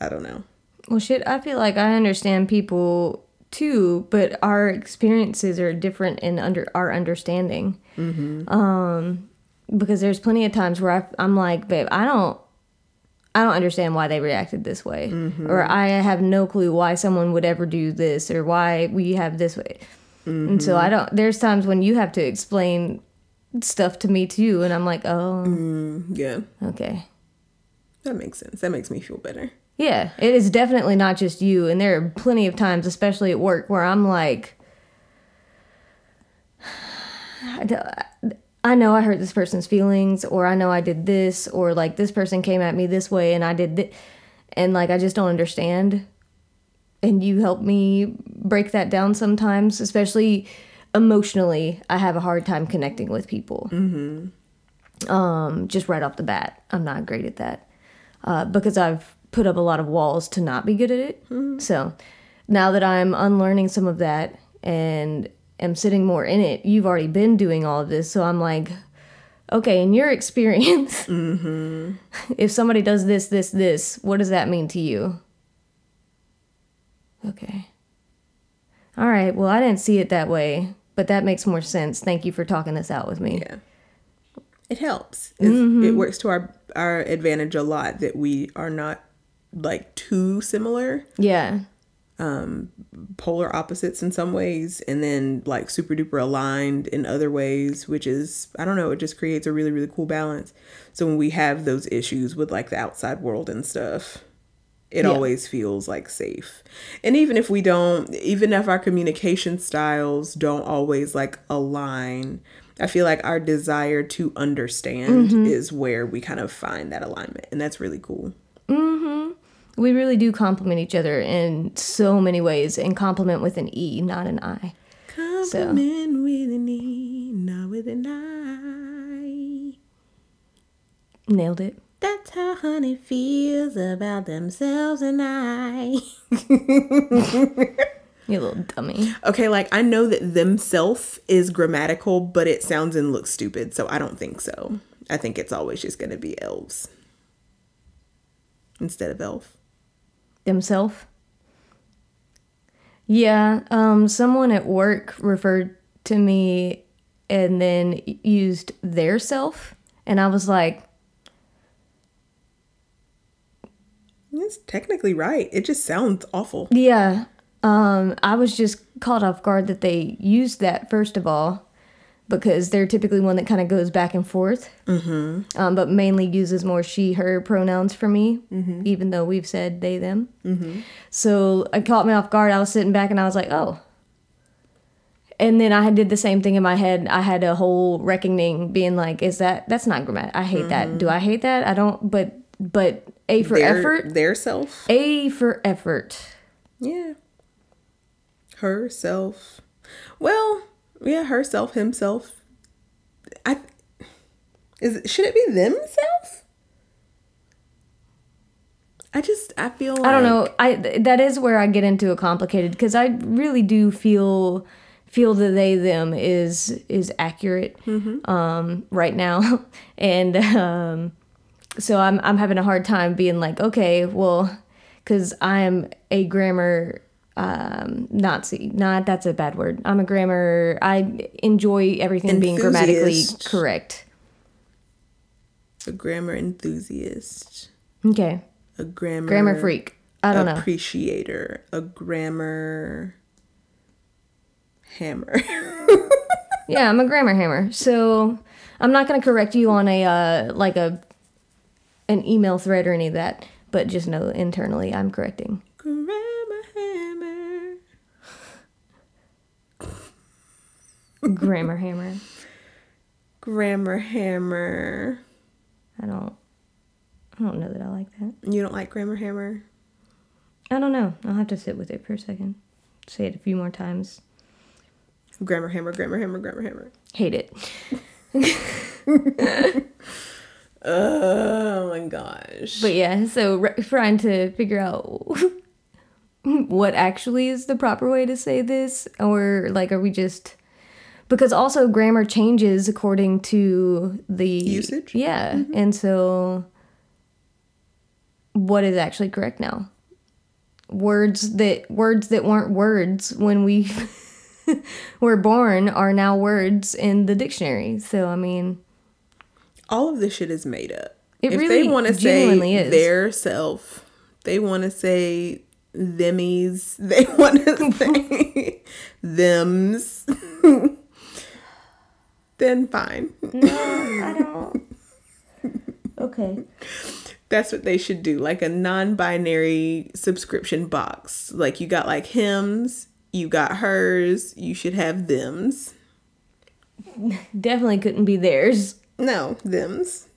I don't know. Well, shit, I feel like I understand people too, but our experiences are different in under our understanding. Mm-hmm. Um, because there's plenty of times where I, am like, babe, I don't, I don't understand why they reacted this way, mm-hmm. or I have no clue why someone would ever do this, or why we have this way. Mm-hmm. And so I don't. There's times when you have to explain stuff to me too, and I'm like, oh, mm, yeah, okay, that makes sense. That makes me feel better. Yeah, it is definitely not just you. And there are plenty of times, especially at work, where I'm like, (sighs) I know I hurt this person's feelings, or I know I did this, or like this person came at me this way and I did this. And like, I just don't understand. And you help me break that down sometimes, especially emotionally. I have a hard time connecting with people. Mm-hmm. Um, just right off the bat, I'm not great at that. Uh, because I've put up a lot of walls to not be good at it. Mm-hmm. So now that I'm unlearning some of that and am sitting more in it, you've already been doing all of this. So I'm like, okay, in your (laughs) experience, mm-hmm. if somebody does this, this, this, what does that mean to you? Okay. All right. Well, I didn't see it that way, but that makes more sense. Thank you for talking this out with me. Yeah. It helps. Mm-hmm. It works to our our advantage a lot that we are not like too similar. Yeah. Um, polar opposites in some ways, and then like super duper aligned in other ways, which is I don't know, it just creates a really really cool balance. So when we have those issues with like the outside world and stuff, it Yeah. always feels like safe. And even if we don't, even if our communication styles don't always like align, I feel like our desire to understand Mm-hmm. is where we kind of find that alignment. And that's really cool. We really do complement each other in so many ways, and compliment with an E, not an I. Compliment with an E, not with an I. Nailed it. That's how honey feels about themselves and I. (laughs) You little dummy. Okay, like I know that themself is grammatical, but it sounds and looks stupid, so I don't think so. I think it's always just gonna be elves instead of elf. Themself. Yeah, um, someone at work referred to me and then used their self, and I was like, It's technically right. It just sounds awful. Yeah. Um, I was just caught off guard that they used that first of all, because they're typically one that kind of goes back and forth. Mm-hmm. Um, but mainly uses more she her pronouns for me, even though we've said they them. Mm-hmm. So it caught me off guard. I was sitting back and I was like, oh. And then I did the same thing in my head. I had a whole reckoning, being like, "Is that that's not grammar? I hate that. Do I hate that? I don't. But but a for their, effort. Their self. A for effort. Yeah. Herself. Well, yeah, herself, himself. I is it, should it be themselves? I just I feel like I don't know. I that is where I get into a complicated because I really do feel feel the they them is is accurate um, right now, (laughs) and um, so I'm I'm having a hard time being like okay, well, because I am a grammar um Nazi. Not that's a bad word. I'm a grammar. I enjoy everything being grammatically correct. a grammar enthusiast, Okay, a grammar grammar freak. I don't know. appreciator, a grammar hammer. (laughs) Yeah, I'm a grammar hammer. So I'm not gonna correct you on a uh, like a an email thread or any of that, but just know internally I'm correcting. grammar hammer. Grammar hammer. Grammar hammer. I don't I don't know that I like that. You don't like grammar hammer? I don't know. I'll have to sit with it for a second. Say it a few more times. Grammar hammer, grammar hammer, grammar hammer. Hate it. (laughs) Oh my gosh. But yeah, so re- trying to figure out (laughs) what actually is the proper way to say this, or like, are we just because also grammar changes according to the Usage? Yeah, mm-hmm. and so what is actually correct now? Words that words that weren't words when we (laughs) were born are now words in the dictionary. So I mean, all of this shit is made up. It if really they want to say is. their self, they want to say themies, (laughs) they want to say thems, (laughs) then fine. No, I don't. Okay. That's what they should do, like a non-binary subscription box. Like you got like hymns, you got hers, you should have thems. (laughs) Definitely couldn't be theirs. No, thems.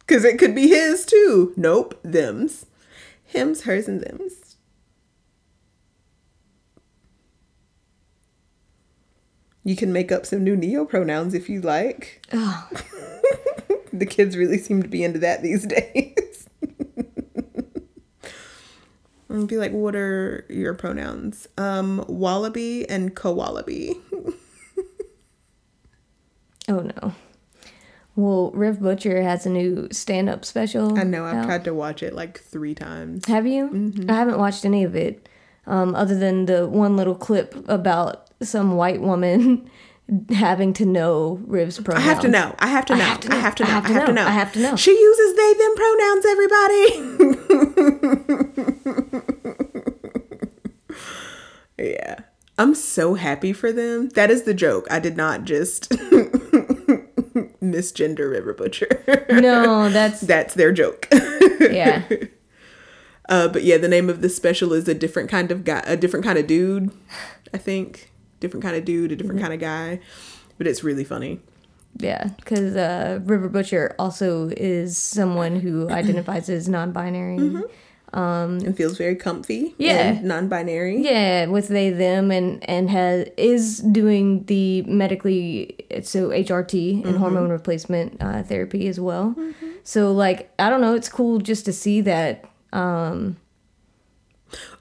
Because it could be his too. Nope, thems. Hims, hers, and thems. You can make up some new neo pronouns if you like. Oh, (laughs) The kids really seem to be into that these (laughs) days. and be like, what are your pronouns? Um, wallaby and kowallaby. (laughs) oh no. Well, Riv Butcher has a new stand-up special. I know, I've out. tried to watch it like three times. Have you? I haven't watched any of it, um, other than the one little clip about some white woman (laughs) having to know Riv's pronouns. I have to know. I have to I know. have to I have to know. have I to have to know. know. I have to know. She uses they them pronouns, everybody. (laughs) yeah. I'm so happy for them. That is the joke. I did not just (laughs) misgender River Butcher. No, (laughs) that's That's their joke. yeah. (laughs) Uh, but yeah, the name of the special is a different kind of guy, a different kind of dude. I think different kind of dude, a different kind of guy. But it's really funny. Yeah, because uh, River Butcher also is someone who (clears throat) identifies as non-binary. And feels very comfy. Yeah. non-binary. Yeah, with they them and and has is doing the medically so HRT and hormone replacement uh, therapy as well. So like I don't know, it's cool just to see that. Um,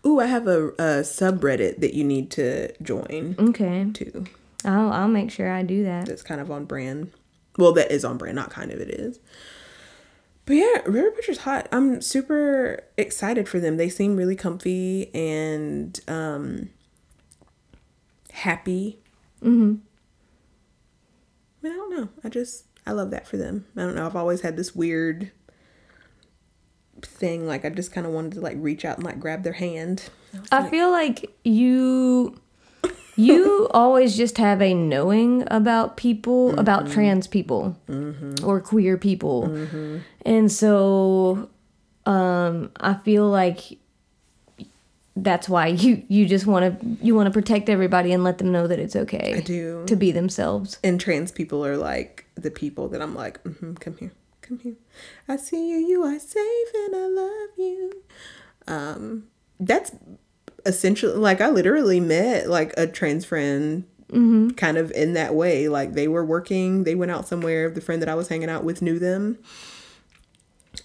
Ooh, I have a, a subreddit that you need to join okay, too. I'll I'll make sure I do that. That's kind of on brand. Well, that is on brand, not kind of. It is. But yeah, River Butcher's hot. I'm super excited for them. They seem really comfy and um happy. Mm-hmm. I don't know. I just I love that for them. I don't know. I've always had this weird thing. Like I just kind of wanted to like reach out and like grab their hand. I I like, feel like you you always just have a knowing about people about trans people or queer people and so um i feel like that's why you you just want to you want to protect everybody and let them know that it's okay I do. to be themselves and trans people are like the people that I'm like, hmm come here, come here. I see you, you are safe, and I love you. Um, that's essentially like I literally met like a trans friend. Mm-hmm. Kind of in that way, like they were working, they went out somewhere. The friend that I was hanging out with knew them,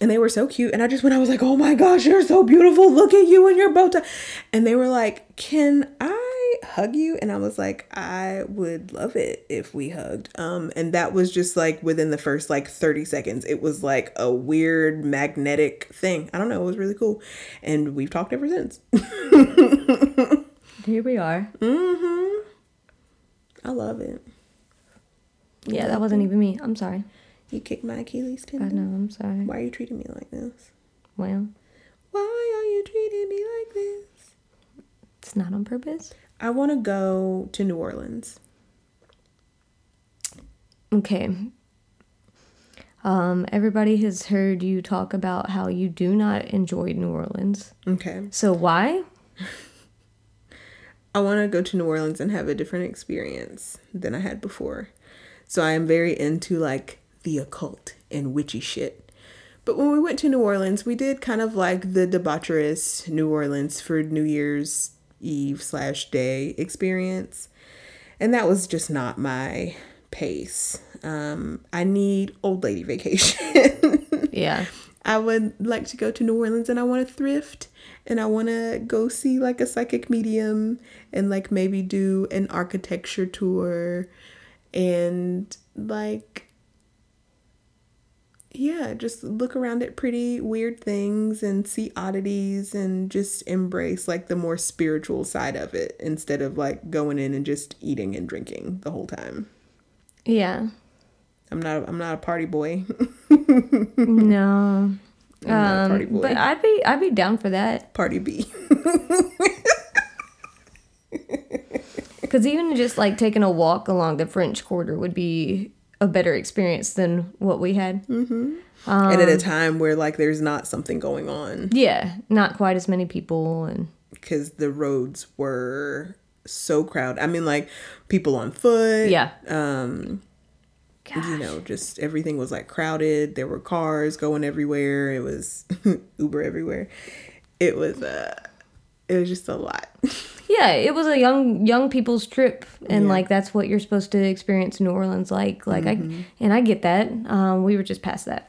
and they were so cute. And I just went, I was like, oh my gosh, you're so beautiful. Look at you and your bow tie. And they were like, can I hug you? And I was like, I would love it if we hugged. Um, and that was just like within the first like 30 seconds. It was like a weird magnetic thing. I don't know. It was really cool. And we've talked ever since. (laughs) here we are Mm-hmm. I love it. yeah that wasn't even me i'm sorry You kicked my Achilles tendon. i know i'm sorry Why are you treating me like this? well Why are you treating me like this? it's not on purpose I want to go to New Orleans. Okay. Um, everybody has heard you talk about how you do not enjoy New Orleans. Okay. So why? (laughs) I want to go to New Orleans and have a different experience than I had before. So I am very into like the occult and witchy shit. But when we went to New Orleans, we did kind of like the debaucherous New Orleans for New Year's Eve slash day experience. And that was just not my pace. Um, I need old lady vacation. (laughs) Yeah. I would like to go to New Orleans and I want to thrift and I want to go see like a psychic medium and like maybe do an architecture tour and like yeah, just look around at pretty weird things and see oddities and just embrace like the more spiritual side of it instead of like going in and just eating and drinking the whole time. Yeah. I'm not I'm not a party boy. No. (laughs) I'm not a party Um, boy. but I'd be I'd be down for that party B. (laughs) because even just like taking a walk along the French Quarter would be a better experience than what we had. and Um, at a time where like there's not something going on Yeah, not quite as many people and because the roads were so crowded. I mean, like people on foot. yeah. Um, you know, just everything was like crowded. There were cars going everywhere. It was (laughs) Uber everywhere. It was uh, it was just a lot. (laughs) Yeah, it was a young young people's trip, and Yeah. like that's what you're supposed to experience New Orleans like. Like Mm-hmm. I and I get that. Um, we were just past that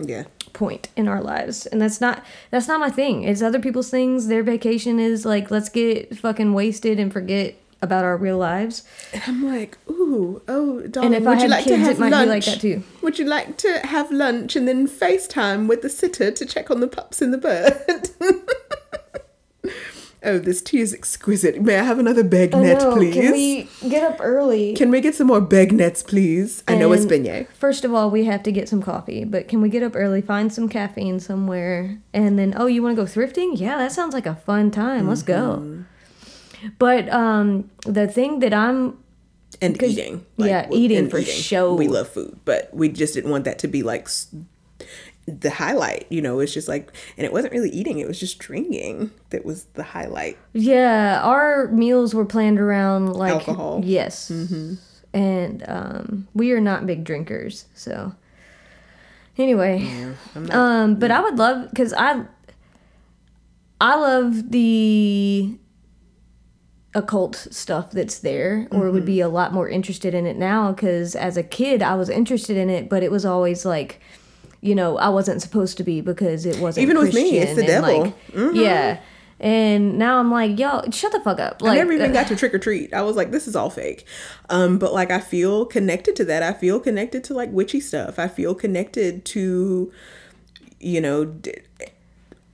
yeah. point in our lives, and that's not that's not my thing. It's other people's things. Their vacation is like let's get fucking wasted and forget about our real lives. And I'm like, ooh, oh, darling, And if I would you had like to kids, have it might lunch? be like that too. Would you like to have lunch and then FaceTime with the sitter to check on the pups and the bird? (laughs) oh, this tea is exquisite. May I have another bagnet, please? Can we get up early? Can we get some more bagnets, please? I know it's beignet. First of all, we have to get some coffee, but can we get up early, find some caffeine somewhere, and then oh, you want to go thrifting? Yeah, that sounds like a fun time. Let's go. Mm-hmm. But um, the thing that I'm And eating. yeah, eating and for show. We love food, but we just didn't want that to be like the highlight. You know, it's just like, and it wasn't really eating; it was just drinking that was the highlight. Yeah, our meals were planned around like Alcohol. Yes, and um, we are not big drinkers, so anyway. I'm not, Um, but I would love because I I love the occult stuff that's there, or would be a lot more interested in it now. Because as a kid, I was interested in it, but it was always like, you know, I wasn't supposed to be because it wasn't Even with me, it's the devil. Mm-hmm. Yeah. And now I'm like, yo, shut the fuck up. Like, I never even got to trick or treat. I was like, this is all fake. Um, but like, I feel connected to that. I feel connected to like witchy stuff. I feel connected to, you know, d-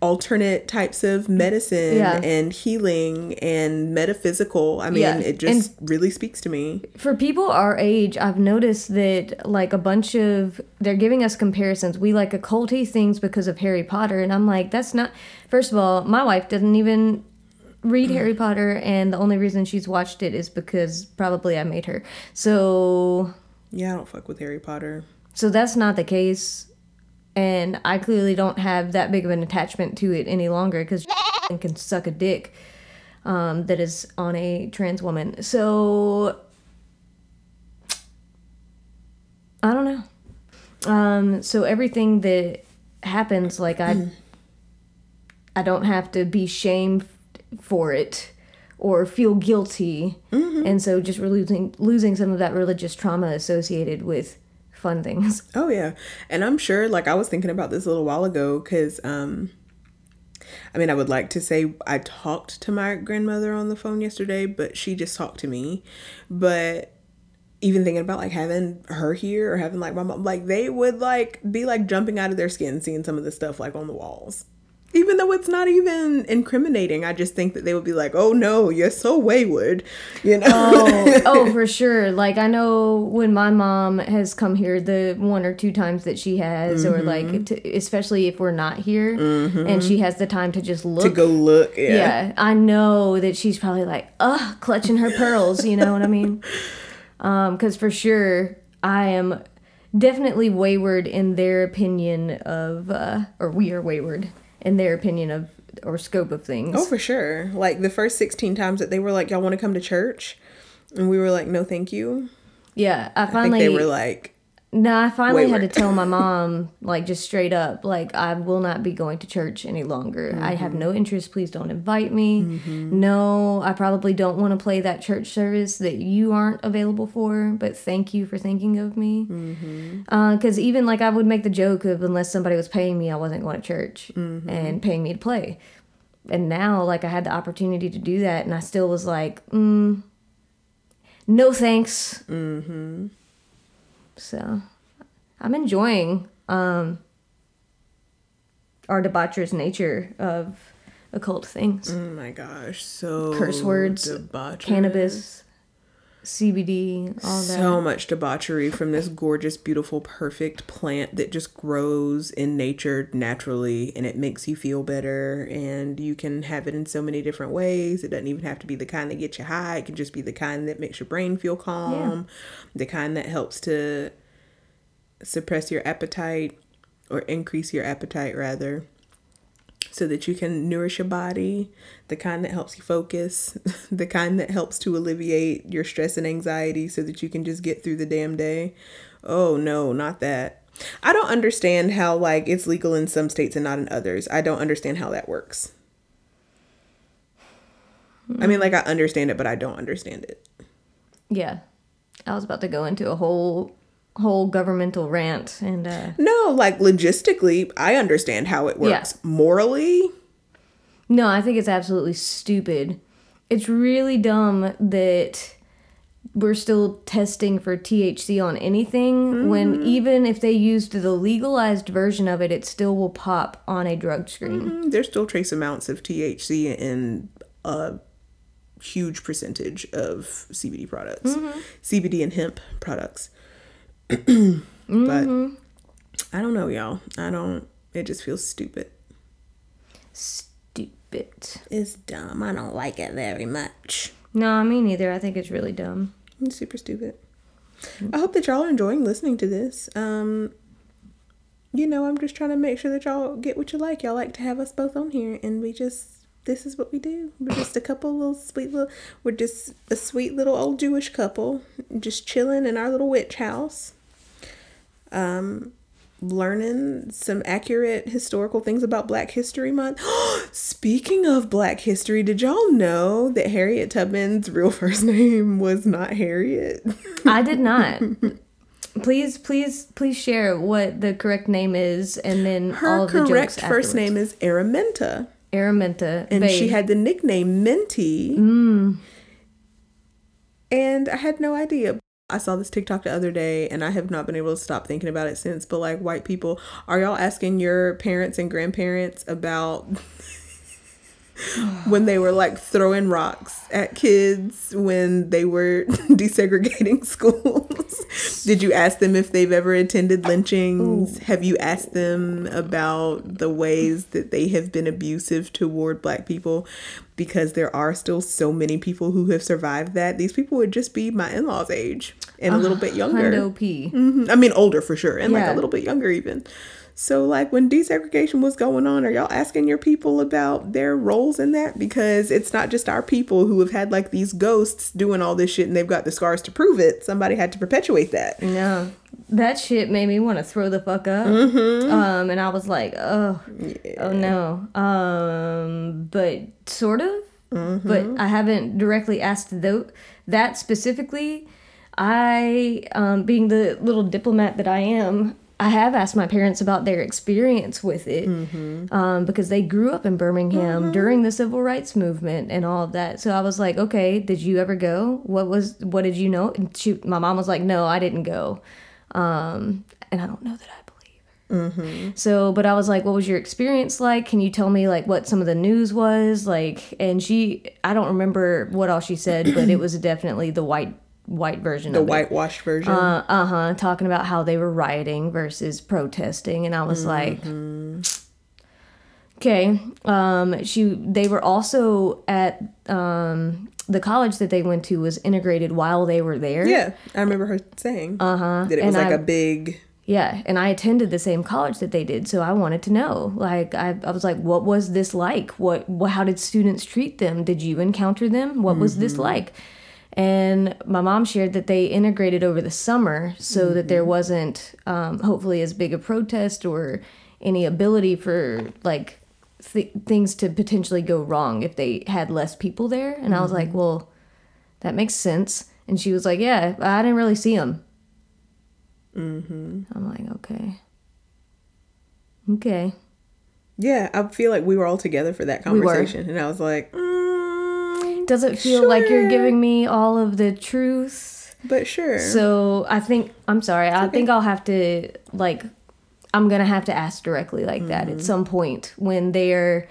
alternate types of medicine Yeah. and healing and metaphysical. I mean, Yeah, it just really speaks to me. for people our age, I've noticed that like a bunch of they're giving us comparisons. We like occulty things because of Harry Potter, and I'm like, that's not. First of all, my wife doesn't even read Harry (clears throat) Potter, and the only reason she's watched it is because probably I made her. So, Yeah, I don't fuck with Harry Potter. so that's not the case, and I clearly don't have that big of an attachment to it any longer because can suck a dick. Um, that is on a trans woman. So I don't know. Um, so everything that happens, like I, I don't have to be shamed for it or feel guilty, and so just losing losing some of that religious trauma associated with fun things. (laughs) Oh yeah, and I'm sure. Like I was thinking about this a little while ago because, um, I mean, I would like to say I talked to my grandmother on the phone yesterday, but she just talked to me. But even thinking about like having her here or having like my mom, like they would like be like jumping out of their skin seeing some of the stuff like on the walls. Even though it's not even incriminating, I just think that they would be like, "Oh no, you're so wayward," you know. oh, oh, for (laughs) sure. Like I know when my mom has come here, the one or two times that she has, or mm-hmm. like, to, especially if we're not here, mm-hmm. and she has the time to just look. to go look, yeah. yeah, I know that she's probably like, ugh, clutching her pearls. You know what I mean? (laughs) Um, because for sure, I am definitely wayward in their opinion of, uh, or we are wayward in their opinion of or scope of things. Oh, for sure. Like the first 16 times that they were like, y'all want to come to church? And we were like, no, thank you. yeah, I I think finally they were like, No, I finally had to tell my mom, like, just straight up, like, I will not be going to church any longer. I have mm-hmm. no interest. Please don't invite me. Mm-hmm. No, I probably don't want to play that church service that you aren't available for, but thank you for thinking of me. Mm-hmm. Uh, because even, like, I would make the joke of unless somebody was paying me, I wasn't going to church and paying me to play. And now, like, I had the opportunity to do that, and I still was like, mm, no thanks. So I'm enjoying um, our debaucherous nature of occult things. oh my gosh, so Curse words, debaucherous. Cannabis, CBD, all that. So much debauchery from this gorgeous, beautiful, perfect plant that just grows in nature naturally and it makes you feel better. And you can have it in so many different ways. It doesn't even have to be the kind that gets you high, it can just be the kind that makes your brain feel calm, the kind that helps to suppress your appetite or increase your appetite, rather. So that you can nourish your body, the kind that helps you focus, (laughs) the kind that helps to alleviate your stress and anxiety so that you can just get through the damn day. Oh no, not that. I don't understand how like it's legal in some states and not in others. I don't understand how that works. I mean like I understand it but I don't understand it. yeah. I was about to go into a whole whole governmental rant and uh No, like logistically, I understand how it Yeah. works. Morally, no, I think it's absolutely stupid. It's really dumb that we're still testing for THC on anything when even if they used the legalized version of it, it still will pop on a drug screen. Mm, there's still trace amounts of THC in a huge percentage of CBD products, CBD and hemp products. But I don't know, y'all. I don't. It just feels stupid. Stupid. It's dumb. I don't like it very much. No, me neither. I think it's really dumb. It's super stupid. I hope that y'all are enjoying listening to this. Um, you know, I'm just trying to make sure that y'all get what you like. Y'all like to have us both on here, and we just this is what we do. We're just a couple little sweet little. We're just a sweet little old Jewish couple, just chilling in our little witch house. Um, learning some accurate historical things about Black History Month. (gasps) Speaking of Black history, did y'all know that Harriet Tubman's real (laughs) first name was not Harriet? (laughs) I did not. (laughs) please, please, please share what the correct name is, and then Her all of the correct first afterwards. name is Araminta. Araminta. and she had the nickname Minty. Mm. And I had no idea. I saw this TikTok the other day and I have not been able to stop thinking about it since. But like white people, are y'all asking your parents and grandparents about (laughs) (sighs) when they were like throwing rocks at kids when they were (laughs) desegregating (laughs) schools? Did you ask them if they've ever attended lynchings? Have you asked them about the ways that they have been abusive toward black people? Because there are still so many people who have survived that. These people would just be my in laws' age and a little bit younger. Hundo P. Mhm. I mean, older for sure, and like a little bit younger even. So, like, when desegregation was going on, are y'all asking your people about their roles in that? Because it's not just our people who have had like these ghosts doing all this shit and they've got the scars to prove it. Somebody had to perpetuate that. Yeah. that shit made me want to throw the fuck up. Mm-hmm. Um, and I was like, oh, oh no. Um, but sort of. Mm-hmm. But I haven't directly asked though that specifically. I, um, being the little diplomat that I am, I have asked my parents about their experience with it Mm-hmm. um, because they grew up in Birmingham during the civil rights movement and all of that. So I was like, okay, did you ever go? What was what did you know? And she, my mom was like, no, I didn't go, um, and I don't know that I believe her. So, but I was like, what was your experience like? Can you tell me like what some of the news was like? And she, I don't remember what all she said, but it was definitely the white white version The whitewashed version. Uh huh. Talking about how they were rioting versus protesting, and I was like, okay. Um, she. They were also at um the college that they went to was integrated while they were there. yeah, I remember her saying Uh huh. that it was and like I, a big. yeah, and I attended the same college that they did, so I wanted to know. Like, I, I was like, what was this like? What, what, how did students treat them? Did you encounter them? What was this like? And my mom shared that they integrated over the summer so that there wasn't, um, hopefully, as big a protest or any ability for like th- things to potentially go wrong if they had less people there. And I was like, well, that makes sense. And she was like, yeah, I didn't really see them. I'm like, okay. Okay. Yeah, I feel like we were all together for that We conversation, and I was like, mm, Does it feel like you're giving me all of the truth? but sure. So I think, I'm sorry, I think I'll have to, like, I'm going to have to ask directly like that Mm-hmm. at some point when they're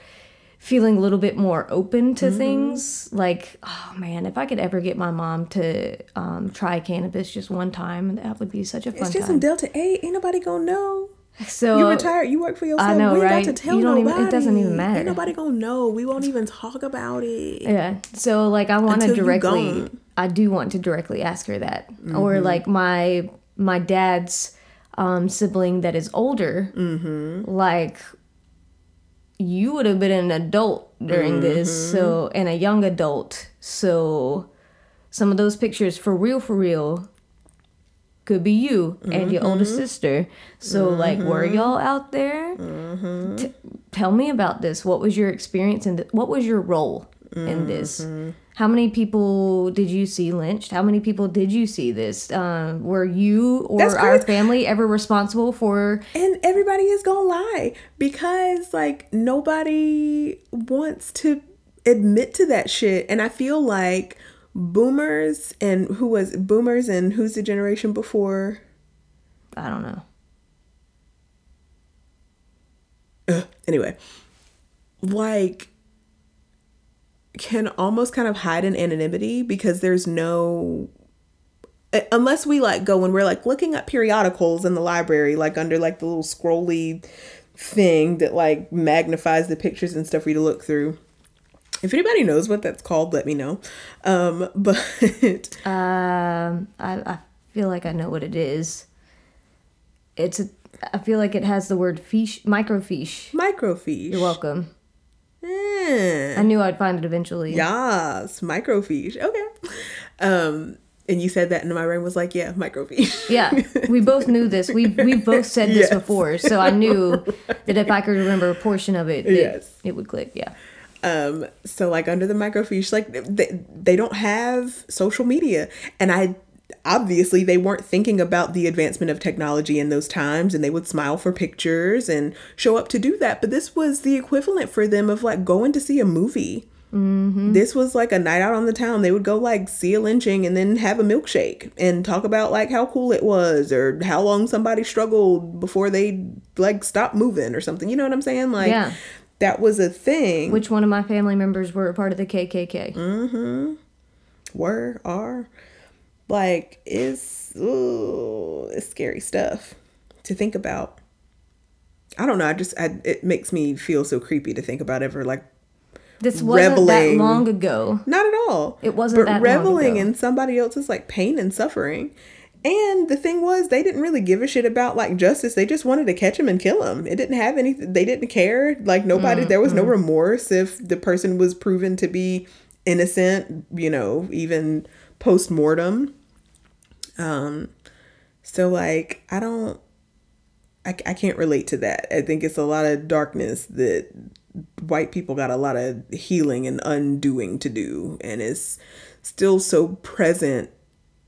feeling a little bit more open to Mm-hmm. things. Like, oh man, if I could ever get my mom to um, try cannabis just one time, that would be such a fun it's just time. in Delta Eight. Ain't nobody gonna know. So You retired. You work for yourself. I know, we right? got to tell You don't even- it doesn't even matter. Ain't nobody gonna know. We won't even talk about it. Yeah. So like I want to directly. I do want to directly ask her that. Or mm-hmm. like my my dad's um sibling that is older. Mm-hmm. Like you would have been an adult during this, mm-hmm. so and a young adult. So some of those pictures for real for real could be you and your older mm-hmm. sister. So like were mm-hmm. y'all out there? Mm-hmm. T- tell me about this. What was your experience and what was your role in this? How many people did you see lynched? How many people did you see this? Um, were you or That's our crazy. family ever responsible for? And everybody is gonna lie because like nobody wants to admit to that shit. And I feel like boomers and who was boomers and who's the generation before? I don't know. Ugh, anyway, like can almost kind of hide in anonymity because there's no unless we like go and we're like looking at periodicals in the library like under like the little scrolly thing that like magnifies the pictures and stuff for you to look through if anybody knows what that's called let me know um (laughs) but Um, I, I feel like I know what it is. It's a, I feel like it has the word fiche, microfiche. Microfiche. You're welcome. Eh. I knew I'd find it eventually. Yes, microfiche. Okay. Um, and you said that, and my brain was like, "Yeah, microfiche." Yeah, we (laughs) both knew this. We we both said this Yes. before, so I knew that if I could remember a portion of it, Yes. it would click. Yeah. Um, so like under the microfiche, like they, they don't have social media, and I obviously they weren't thinking about the advancement of technology in those times, and they would smile for pictures and show up to do that. But this was the equivalent for them of like going to see a movie. This was like a night out on the town. They would go like see a lynching and then have a milkshake and talk about like how cool it was or how long somebody struggled before they like stopped moving or something. You know what I'm saying? Like Yeah. That was a thing. Which one of my family members were a part of the KKK? Mm. Hmm. Were are like it's ooh, it's scary stuff to think about. I don't know. I just I, it makes me feel so creepy to think about ever like This wasn't reveling. that long ago. not at all. It wasn't but that long reveling in somebody else's like pain and suffering. And the thing was, they didn't really give a shit about like justice. They just wanted to catch him and kill him. It didn't have anything. They didn't care. Like nobody. there was no remorse if the person was proven to be innocent. You know, even post mortem. Um, so like I don't. I, I can't relate to that. I think it's a lot of darkness that white people got a lot of healing and undoing to do and it's still so present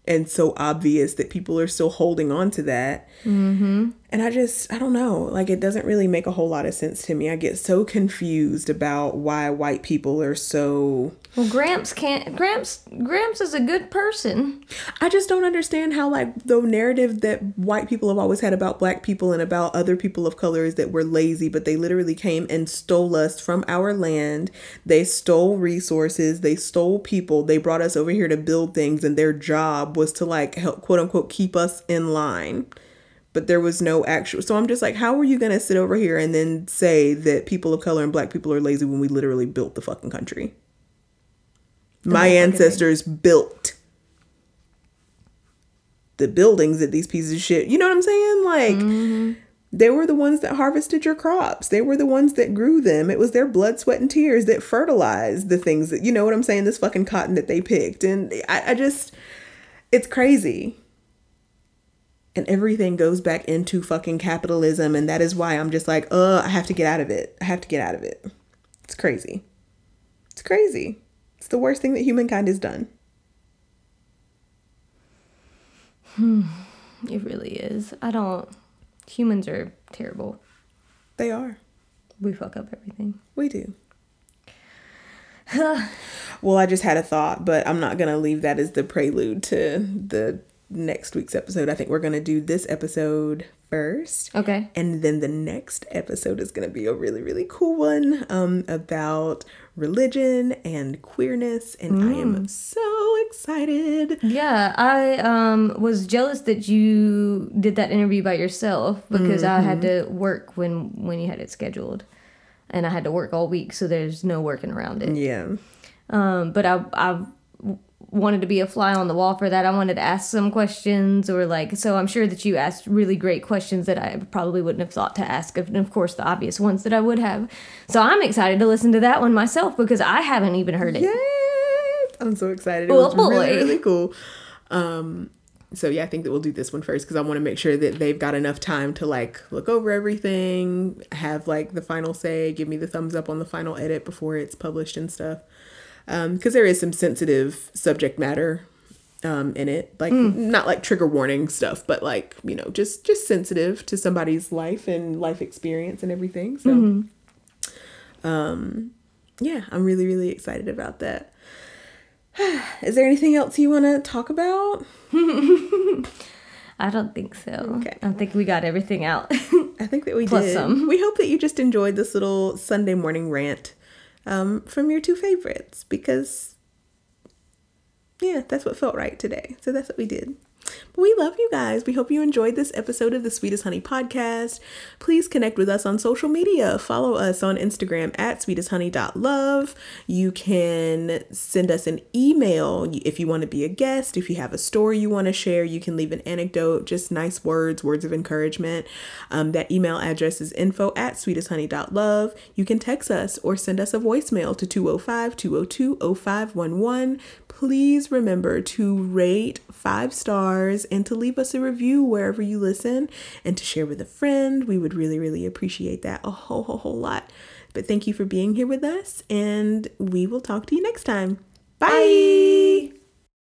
and so obvious that people are still holding on to that mm-hmm. And i just i don't know like it doesn't really make a whole lot of sense to me i get so confused about why white people are so Well, Gramps can't. Gramps. Gramps is a good person. I just don't understand how like the narrative that white people have always had about black people and about other people of color is that we're lazy, but they literally came and stole us from our land. They stole resources, they stole people. They brought us over here to build things and their job was to like help quote unquote keep us in line. But there was no actual so I'm just like, how are you gonna sit over here and then say that people of color and black people are lazy when we literally built the fucking country? My whole fucking thing. ancestors built the buildings that these pieces of shit, you know what I'm saying? Like, mm-hmm. they were the ones that harvested your crops. They were the ones that grew them. It was their blood, sweat, and tears that fertilized the things that, you know what I'm saying? This fucking cotton that they picked. And I, I just, it's crazy. And everything goes back into fucking capitalism. And that is why I'm just like, uh, I have to get out of it. I have to get out of it. It's crazy. It's crazy. It's the worst thing that humankind has done. It really is. I don't. Humans are terrible. They are. We fuck up everything. We do. (laughs) well, I just had a thought, but I'm not going to leave that as the prelude to the next week's episode. I think we're going to do this episode first. Okay. And then the next episode is going to be a really, really cool one um, about religion and queerness. And I am so excited. Yeah, I um was jealous that you did that interview by yourself because I had to work when when you had it scheduled, and I had to work all week, so there's no working around it. Yeah. Um, but I I wanted to be a fly on the wall for that. I wanted to ask some questions or like so. I'm sure that you asked really great questions that I probably wouldn't have thought to ask, and of course the obvious ones that I would have. So I'm excited to listen to that one myself because I haven't even heard it. Yes! I'm so excited. It Oh, was really, really cool. Um, so yeah, I think that we'll do this one first because I want to make sure that they've got enough time to like look over everything, have like the final say, give me the thumbs up on the final edit before it's published and stuff. Um, because there is some sensitive subject matter um in it like not like trigger warning stuff but like you know just just sensitive to somebody's life and life experience and everything so um yeah i'm really really excited about that (sighs) is there anything else you want to talk about (laughs) I don't think so. Okay. I think we got everything out. i think that we (laughs) Plus did some. we hope that you just enjoyed this little sunday morning rant um from your two favorites because yeah that's what felt right today. So that's what we did we love you guys. We hope you enjoyed this episode of the Sweetest Honey podcast. Please connect with us on social media. Follow us on Instagram at sweetesthoney.love. You can send us an email if you want to be a guest. If you have a story you want to share, you can leave an anecdote, just nice words, words of encouragement. Um, that email address is info at sweetesthoney.love. You can text us or send us a voicemail to 205 202 0511 please remember to rate five stars and to leave us a review wherever you listen and to share with a friend. We would really, really appreciate that a whole, whole, whole lot. But thank you for being here with us, and we will talk to you next time. Bye. Bye.